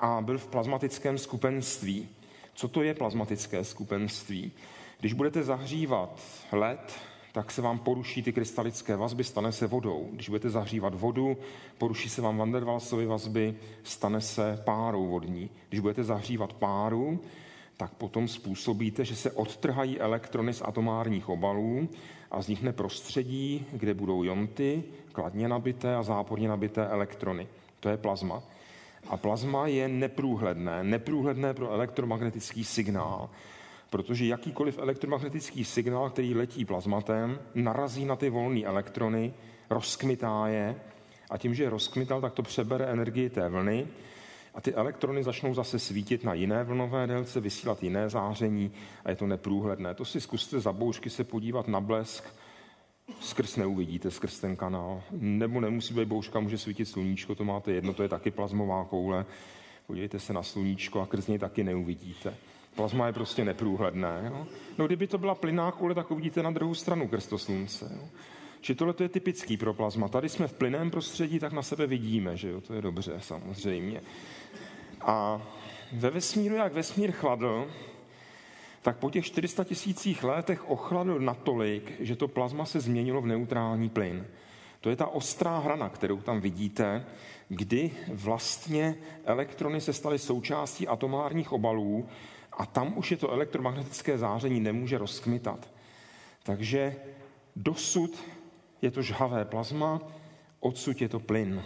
a byl v plazmatickém skupenství. Co to je plazmatické skupenství? Když budete zahřívat led, tak se vám poruší ty krystalické vazby, stane se vodou. Když budete zahřívat vodu, poruší se vám Van der Waalsovy vazby, stane se párou vodní. Když budete zahřívat páru, tak potom způsobíte, že se odtrhají elektrony z atomárních obalů a vznikne prostředí, kde budou jonty, kladně nabité a záporně nabité elektrony. To je plazma. A plazma je neprůhledné, neprůhledné pro elektromagnetický signál, protože jakýkoliv elektromagnetický signál, který letí plazmatem, narazí na ty volné elektrony, rozkmitá je a tím, že je rozkmital, tak to přebere energii té vlny a ty elektrony začnou zase svítit na jiné vlnové délce, vysílat jiné záření a je to neprůhledné. To si zkuste za bouřky se podívat na blesk, skrz neuvidíte, skrz ten kanál. Nebo nemusí být bouřka, může svítit sluníčko, to máte jedno, to je taky plazmová koule. Podívejte se na sluníčko a krz něj taky neuvidíte. Plazma je prostě neprůhledné. Jo? No kdyby to byla plynná koule, tak uvidíte na druhou stranu krz to slunce. Jo? Či tohle je typický pro plazma. Tady jsme v plynném prostředí, tak na sebe vidíme, že jo? To je dobře, samozřejmě. A ve vesmíru, jak vesmír chladl, tak po těch 400 tisících letech ochladl natolik, že to plazma se změnilo v neutrální plyn. To je ta ostrá hrana, kterou tam vidíte, kdy vlastně elektrony se staly součástí atomárních obalů a tam už je to elektromagnetické záření nemůže rozkmitat. Takže dosud je to žhavé plazma, odsud je to plyn.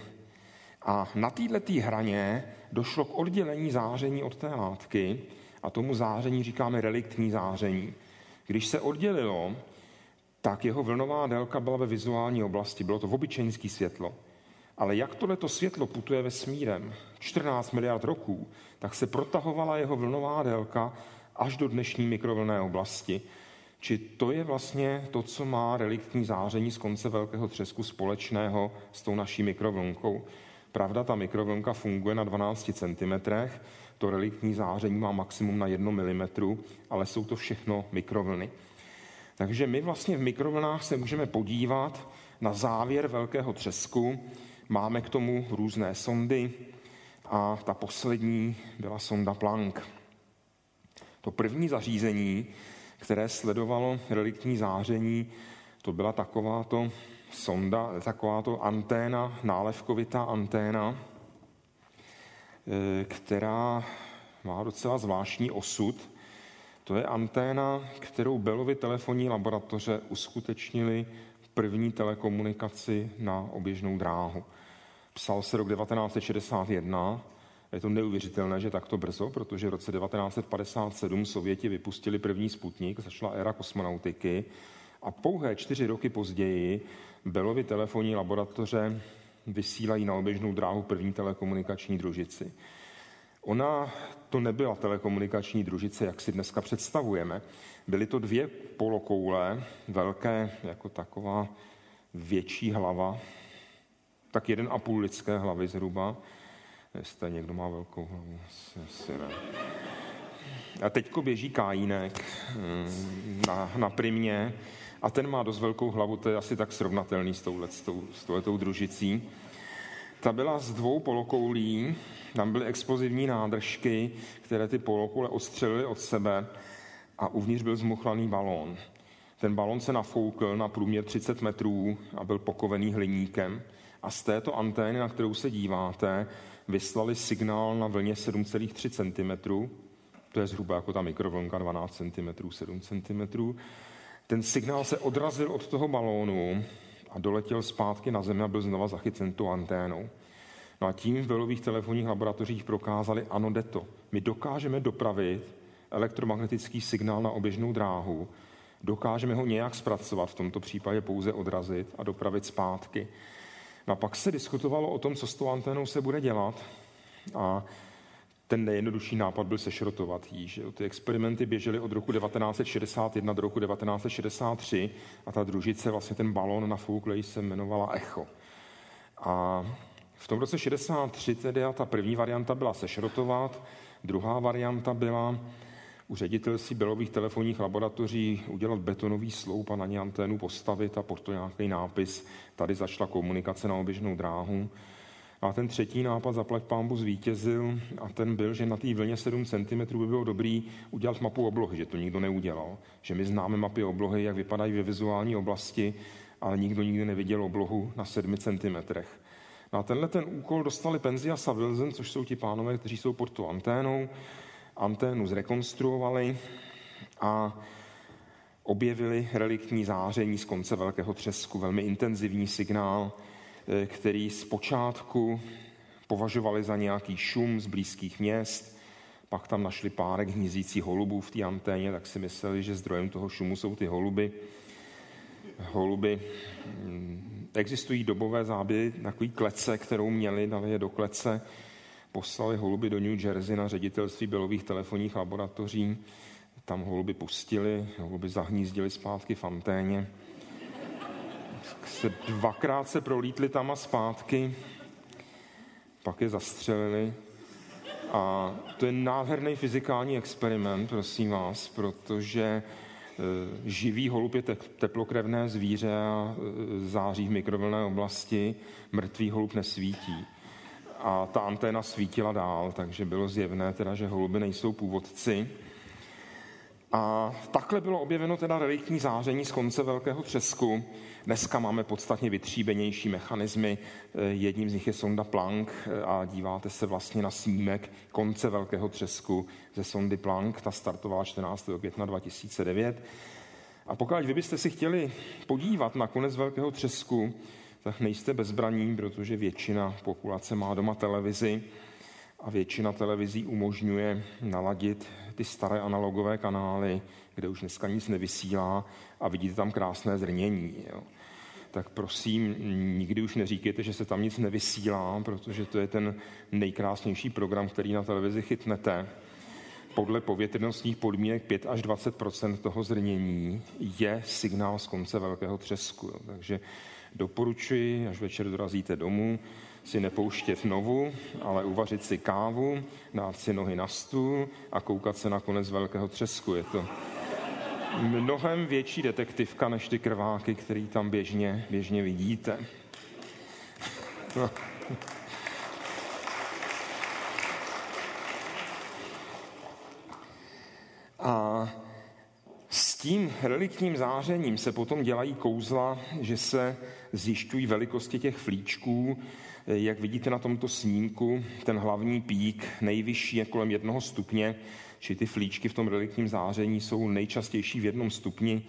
A na této hraně došlo k oddělení záření od té látky a tomu záření říkáme reliktní záření. Když se oddělilo, tak jeho vlnová délka byla ve vizuální oblasti, bylo to v světlo. Ale jak tohleto světlo putuje vesmírem 14 miliard roků, tak se protahovala jeho vlnová délka až do dnešní mikrovlné oblasti. Či to je vlastně to, co má reliktní záření z konce velkého třesku společného s tou naší mikrovlnkou. Pravda, ta mikrovlnka funguje na 12 cm, to reliktní záření má maximum na 1 mm, ale jsou to všechno mikrovlny. Takže my vlastně v mikrovlnách se můžeme podívat na závěr velkého třesku. Máme k tomu různé sondy a ta poslední byla sonda Planck. To první zařízení, které sledovalo reliktní záření, to byla takováto sonda, takováto anténa, nálevkovitá anténa, která má docela zvláštní osud. To je anténa, kterou Belovy telefonní laboratoře uskutečnili první telekomunikaci na oběžnou dráhu. Psal se rok 1961. Je to neuvěřitelné, že takto brzo, protože v roce 1957 Sověti vypustili první sputnik, začala éra kosmonautiky a pouhé čtyři roky později Belovy telefonní laboratoře vysílají na oběžnou dráhu první telekomunikační družici. Ona to nebyla telekomunikační družice, jak si dneska představujeme. Byly to dvě polokoule, velké, jako taková větší hlava, tak jeden a půl lidské hlavy zhruba. Jestli někdo má velkou hlavu, asi, ne. A teďko běží Kájínek mm, na, na primě a ten má dost velkou hlavu, to je asi tak srovnatelný s, touhle, s, tou, s touhletou družicí. Ta byla z dvou polokoulí, tam byly explozivní nádržky, které ty polokoule odstřelily od sebe a uvnitř byl zmuchlaný balón. Ten balon se nafoukl na průměr 30 metrů a byl pokovený hliníkem. A z této antény, na kterou se díváte, vyslali signál na vlně 7,3 cm. To je zhruba jako ta mikrovlnka 12 cm, 7 cm. Ten signál se odrazil od toho balónu a doletěl zpátky na zemi a byl znova zachycen tu anténou. No a tím v velových telefonních laboratořích prokázali, ano, jde to. My dokážeme dopravit elektromagnetický signál na oběžnou dráhu, dokážeme ho nějak zpracovat, v tomto případě pouze odrazit a dopravit zpátky. No a pak se diskutovalo o tom, co s tou anténou se bude dělat. A ten nejjednodušší nápad byl sešrotovat jí. Že? Ty experimenty běžely od roku 1961 do roku 1963 a ta družice, vlastně ten balon na fouklej se jmenovala Echo. A v tom roce 63 tedy ta první varianta byla sešrotovat, druhá varianta byla u ředitelství belových telefonních laboratoří udělat betonový sloup a na ně anténu postavit a pod to nějaký nápis. Tady začala komunikace na oběžnou dráhu. A ten třetí nápad zaplať pámbu zvítězil a ten byl, že na té vlně 7 cm by bylo dobrý udělat mapu oblohy, že to nikdo neudělal. Že my známe mapy oblohy, jak vypadají ve vizuální oblasti, ale nikdo nikdy neviděl oblohu na 7 cm. No a tenhle ten úkol dostali Penzias a Wilson, což jsou ti pánové, kteří jsou pod tou anténou. Anténu zrekonstruovali a objevili reliktní záření z konce velkého třesku, velmi intenzivní signál, který zpočátku považovali za nějaký šum z blízkých měst, pak tam našli párek hnízící holubů v té anténě, tak si mysleli, že zdrojem toho šumu jsou ty holuby. Holuby mm, Existují dobové záběry, takový klece, kterou měli, dali je do klece, poslali holuby do New Jersey na ředitelství bylových telefonních laboratoří. Tam holuby pustili, holuby zahnízdili zpátky v anténě. Se dvakrát se prolítli tam a zpátky, pak je zastřelili. A to je nádherný fyzikální experiment, prosím vás, protože Eh, živý holub je teplokrevné zvíře a eh, září v mikrovlné oblasti, mrtvý holub nesvítí. A ta anténa svítila dál, takže bylo zjevné, teda, že holuby nejsou původci. A takhle bylo objeveno teda reliktní záření z konce velkého třesku. Dneska máme podstatně vytříbenější mechanismy. Eh, jedním z nich je sonda Planck eh, a díváte se vlastně na snímek konce velkého třesku ze sondy Planck. Ta startovala 14. května 2009. A pokud vy byste si chtěli podívat na konec velkého třesku, tak nejste bezbraní, protože většina populace má doma televizi a většina televizí umožňuje naladit ty staré analogové kanály, kde už dneska nic nevysílá a vidíte tam krásné zrnění. Jo. Tak prosím, nikdy už neříkejte, že se tam nic nevysílá, protože to je ten nejkrásnější program, který na televizi chytnete. Podle povětrnostních podmínek 5 až 20 toho zrnění je signál z konce velkého třesku. Jo. Takže doporučuji, až večer dorazíte domů, si nepouštět novu, ale uvařit si kávu, dát si nohy na stůl a koukat se na konec velkého třesku. Je to mnohem větší detektivka než ty krváky, který tam běžně, běžně vidíte. No. A s tím reliktním zářením se potom dělají kouzla, že se zjišťují velikosti těch flíčků, jak vidíte na tomto snímku, ten hlavní pík nejvyšší je kolem jednoho stupně, či ty flíčky v tom reliktním záření jsou nejčastější v jednom stupni,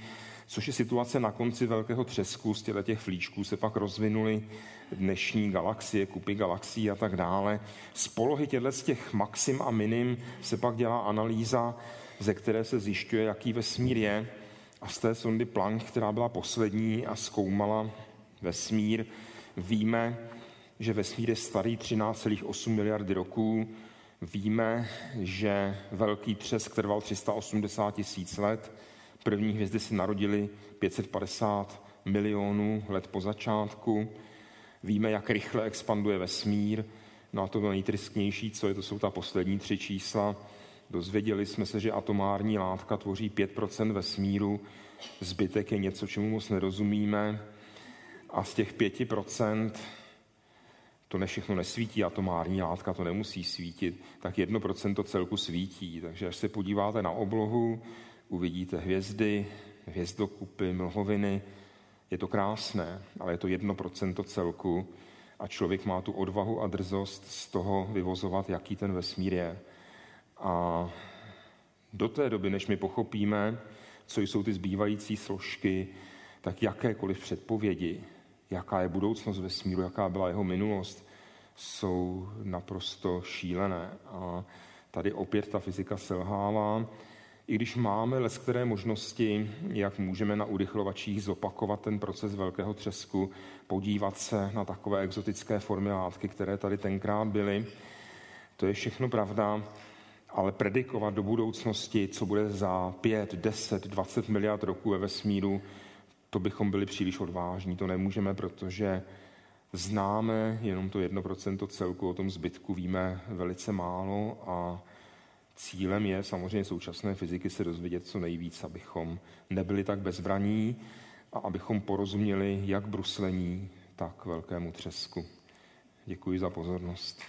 což je situace na konci velkého třesku. Z těch flíčků se pak rozvinuly dnešní galaxie, kupy galaxií a tak dále. Z polohy těchto těch maxim a minim se pak dělá analýza, ze které se zjišťuje, jaký vesmír je. A z té sondy Planck, která byla poslední a zkoumala vesmír, víme, že vesmír je starý 13,8 miliardy roků. Víme, že velký třesk trval 380 tisíc let. První hvězdy se narodily 550 milionů let po začátku. Víme, jak rychle expanduje vesmír. No a to nejtristnější, co je, to jsou ta poslední tři čísla. Dozvěděli jsme se, že atomární látka tvoří 5% vesmíru, zbytek je něco, čemu moc nerozumíme a z těch 5% to ne všechno nesvítí, atomární látka to nemusí svítit, tak 1% celku svítí. Takže až se podíváte na oblohu, uvidíte hvězdy, hvězdokupy, mlhoviny, je to krásné, ale je to 1% celku a člověk má tu odvahu a drzost z toho vyvozovat, jaký ten vesmír je. A do té doby, než my pochopíme, co jsou ty zbývající složky, tak jakékoliv předpovědi, jaká je budoucnost vesmíru, jaká byla jeho minulost, jsou naprosto šílené. A tady opět ta fyzika selhává. I když máme které možnosti, jak můžeme na urychlovačích zopakovat ten proces velkého třesku, podívat se na takové exotické formy látky, které tady tenkrát byly, to je všechno pravda, ale predikovat do budoucnosti, co bude za 5, 10, 20 miliard roků ve vesmíru, to bychom byli příliš odvážní. To nemůžeme, protože známe jenom to 1% celku, o tom zbytku víme velice málo a cílem je samozřejmě současné fyziky se dozvědět co nejvíc, abychom nebyli tak bezbraní a abychom porozuměli jak bruslení, tak velkému třesku. Děkuji za pozornost.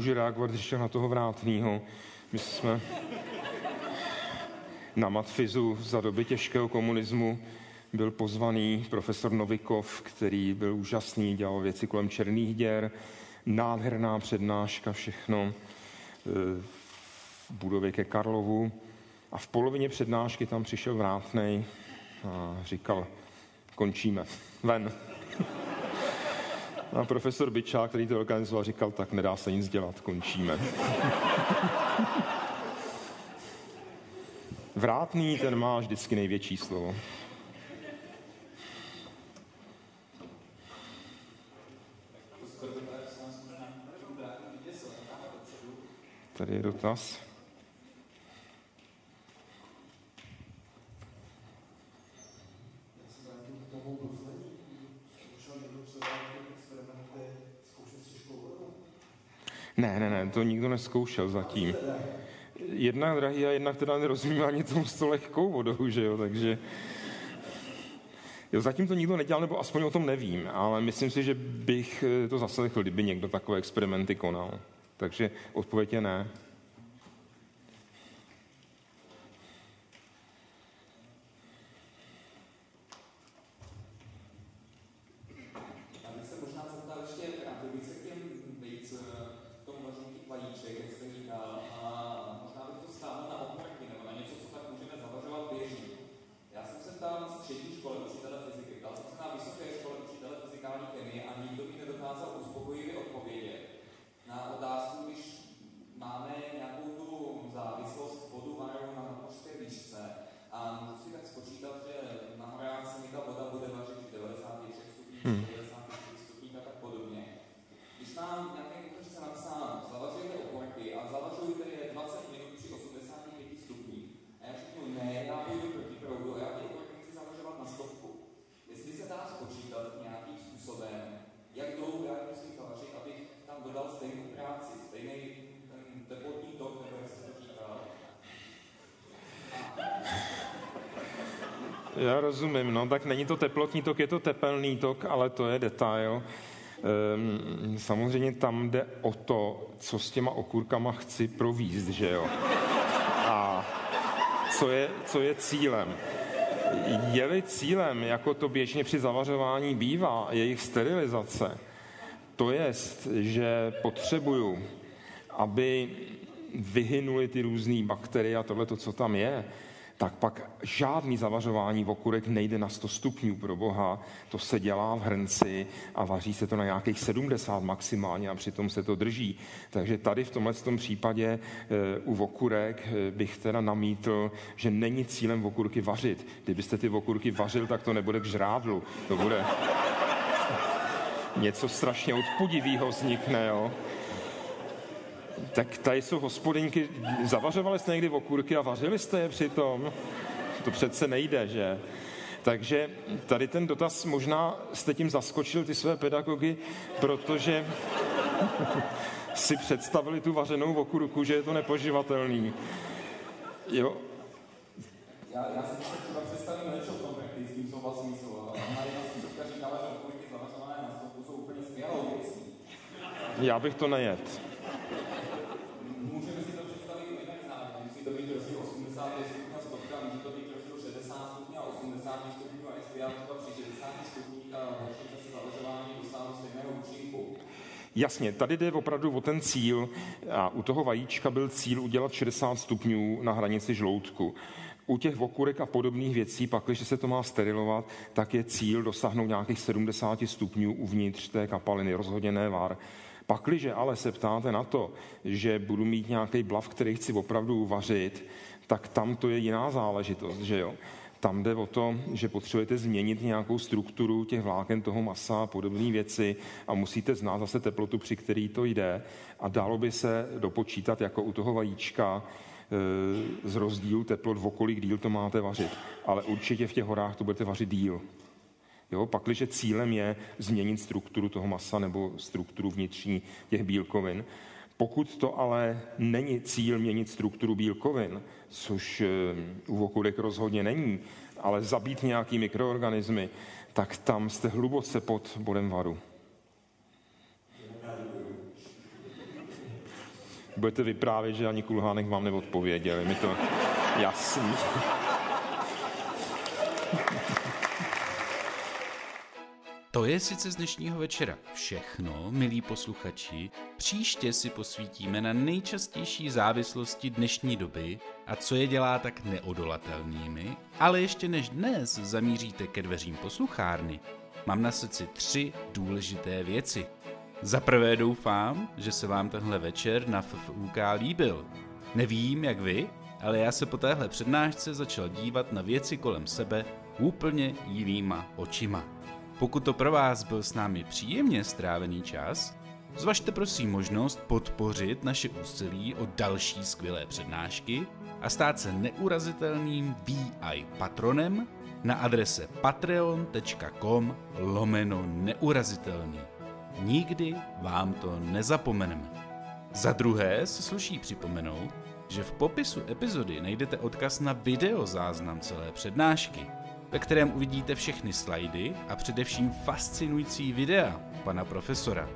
Můžu reagovat ještě na toho vrátného. My jsme na matfizu za doby těžkého komunismu byl pozvaný profesor Novikov, který byl úžasný, dělal věci kolem černých děr, nádherná přednáška, všechno e, v budově ke Karlovu. A v polovině přednášky tam přišel vrátnej a říkal, končíme, ven. A profesor Byčák, který to organizoval, říkal, tak nedá se nic dělat, končíme. Vrátný, ten má vždycky největší slovo. Tady je dotaz. Ne, ne, ne, to nikdo neskoušel zatím. Jedna drahý a jedna, která nerozumí ani tomu s lehkou vodou, že jo, takže... Jo, zatím to nikdo nedělal, nebo aspoň o tom nevím, ale myslím si, že bych to zaslechl, kdyby někdo takové experimenty konal. Takže odpověď je ne. Já rozumím, no tak není to teplotní tok, je to tepelný tok, ale to je detail. Ehm, samozřejmě tam jde o to, co s těma okurkama chci províst, že jo? A co je, co je cílem? Je-li cílem, jako to běžně při zavařování bývá, jejich sterilizace, to jest, že potřebuju, aby vyhynuly ty různé bakterie a tohle, co tam je, tak pak žádný zavařování okurek nejde na 100 stupňů pro boha. To se dělá v hrnci a vaří se to na nějakých 70 maximálně a přitom se to drží. Takže tady v tomhle tom případě e, u okurek e, bych teda namítl, že není cílem okurky vařit. Kdybyste ty okurky vařil, tak to nebude k žrádlu. To bude něco strašně odpudivého vznikne, jo. Tak tady jsou hospodinky, zavařovali jste někdy okurky a vařili jste je přitom? To přece nejde, že? Takže tady ten dotaz, možná jste tím zaskočil ty své pedagogy, protože si představili tu vařenou okurku, že je to nepoživatelný. Jo. Já, já si třeba představím něco v tom praktickým slova smyslu. A jedna způsobka říkala, že okurky zavařované na stolku jsou úplně skvělou věcí. Já bych to nejet. Jasně, tady jde opravdu o ten cíl a u toho vajíčka byl cíl udělat 60 stupňů na hranici žloutku. U těch okurek a podobných věcí, pak, když se to má sterilovat, tak je cíl dosáhnout nějakých 70 stupňů uvnitř té kapaliny, rozhodně ne var. Pakliže ale se ptáte na to, že budu mít nějaký blav, který chci opravdu uvařit, tak tam to je jiná záležitost, že jo. Tam jde o to, že potřebujete změnit nějakou strukturu těch vláken toho masa a podobné věci a musíte znát zase teplotu, při který to jde. A dalo by se dopočítat jako u toho vajíčka e, z rozdílu teplot, v kolik díl to máte vařit. Ale určitě v těch horách to budete vařit díl. Jo, pakliže cílem je změnit strukturu toho masa nebo strukturu vnitřní těch bílkovin, pokud to ale není cíl měnit strukturu bílkovin, což eh, u okurek rozhodně není, ale zabít nějaký mikroorganismy, tak tam jste hluboce pod bodem varu. Budete vyprávět, že ani kulhánek vám neodpověděl, mi to jasný. To je sice z dnešního večera všechno, milí posluchači. Příště si posvítíme na nejčastější závislosti dnešní doby a co je dělá tak neodolatelnými, ale ještě než dnes zamíříte ke dveřím posluchárny, mám na srdci tři důležité věci. Za prvé doufám, že se vám tenhle večer na FFUK líbil. Nevím, jak vy, ale já se po téhle přednášce začal dívat na věci kolem sebe úplně jinýma očima. Pokud to pro vás byl s námi příjemně strávený čas, zvažte prosím možnost podpořit naše úsilí o další skvělé přednášky a stát se neurazitelným VI patronem na adrese patreon.com lomeno neurazitelný. Nikdy vám to nezapomeneme. Za druhé se sluší připomenout, že v popisu epizody najdete odkaz na videozáznam celé přednášky – ve kterém uvidíte všechny slajdy a především fascinující videa pana profesora,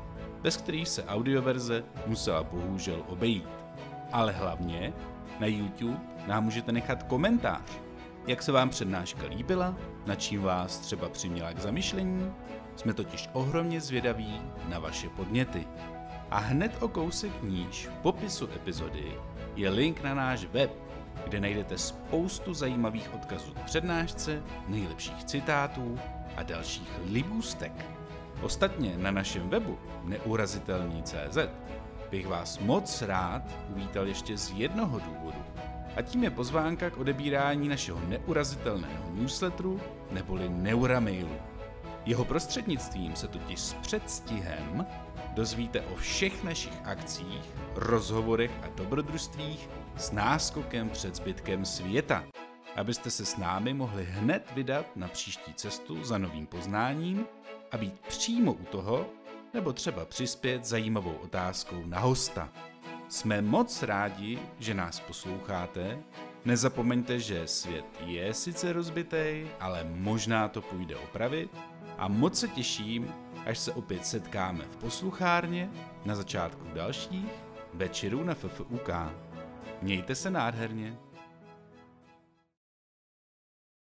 bez kterých se audioverze musela bohužel obejít. Ale hlavně na YouTube nám můžete nechat komentář, jak se vám přednáška líbila, na čím vás třeba přiměla k zamyšlení, jsme totiž ohromně zvědaví na vaše podněty. A hned o kousek níž v popisu epizody je link na náš web, kde najdete spoustu zajímavých odkazů k přednášce, nejlepších citátů a dalších libůstek. Ostatně na našem webu neurazitelný.cz bych vás moc rád uvítal ještě z jednoho důvodu. A tím je pozvánka k odebírání našeho neurazitelného newsletteru neboli Neuramailu. Jeho prostřednictvím se totiž s předstihem dozvíte o všech našich akcích, rozhovorech a dobrodružstvích s náskokem před zbytkem světa, abyste se s námi mohli hned vydat na příští cestu za novým poznáním a být přímo u toho, nebo třeba přispět zajímavou otázkou na hosta. Jsme moc rádi, že nás posloucháte. Nezapomeňte, že svět je sice rozbitý, ale možná to půjde opravit. A moc se těším, až se opět setkáme v posluchárně na začátku dalších večerů na FFUK. Mějte se nádherně.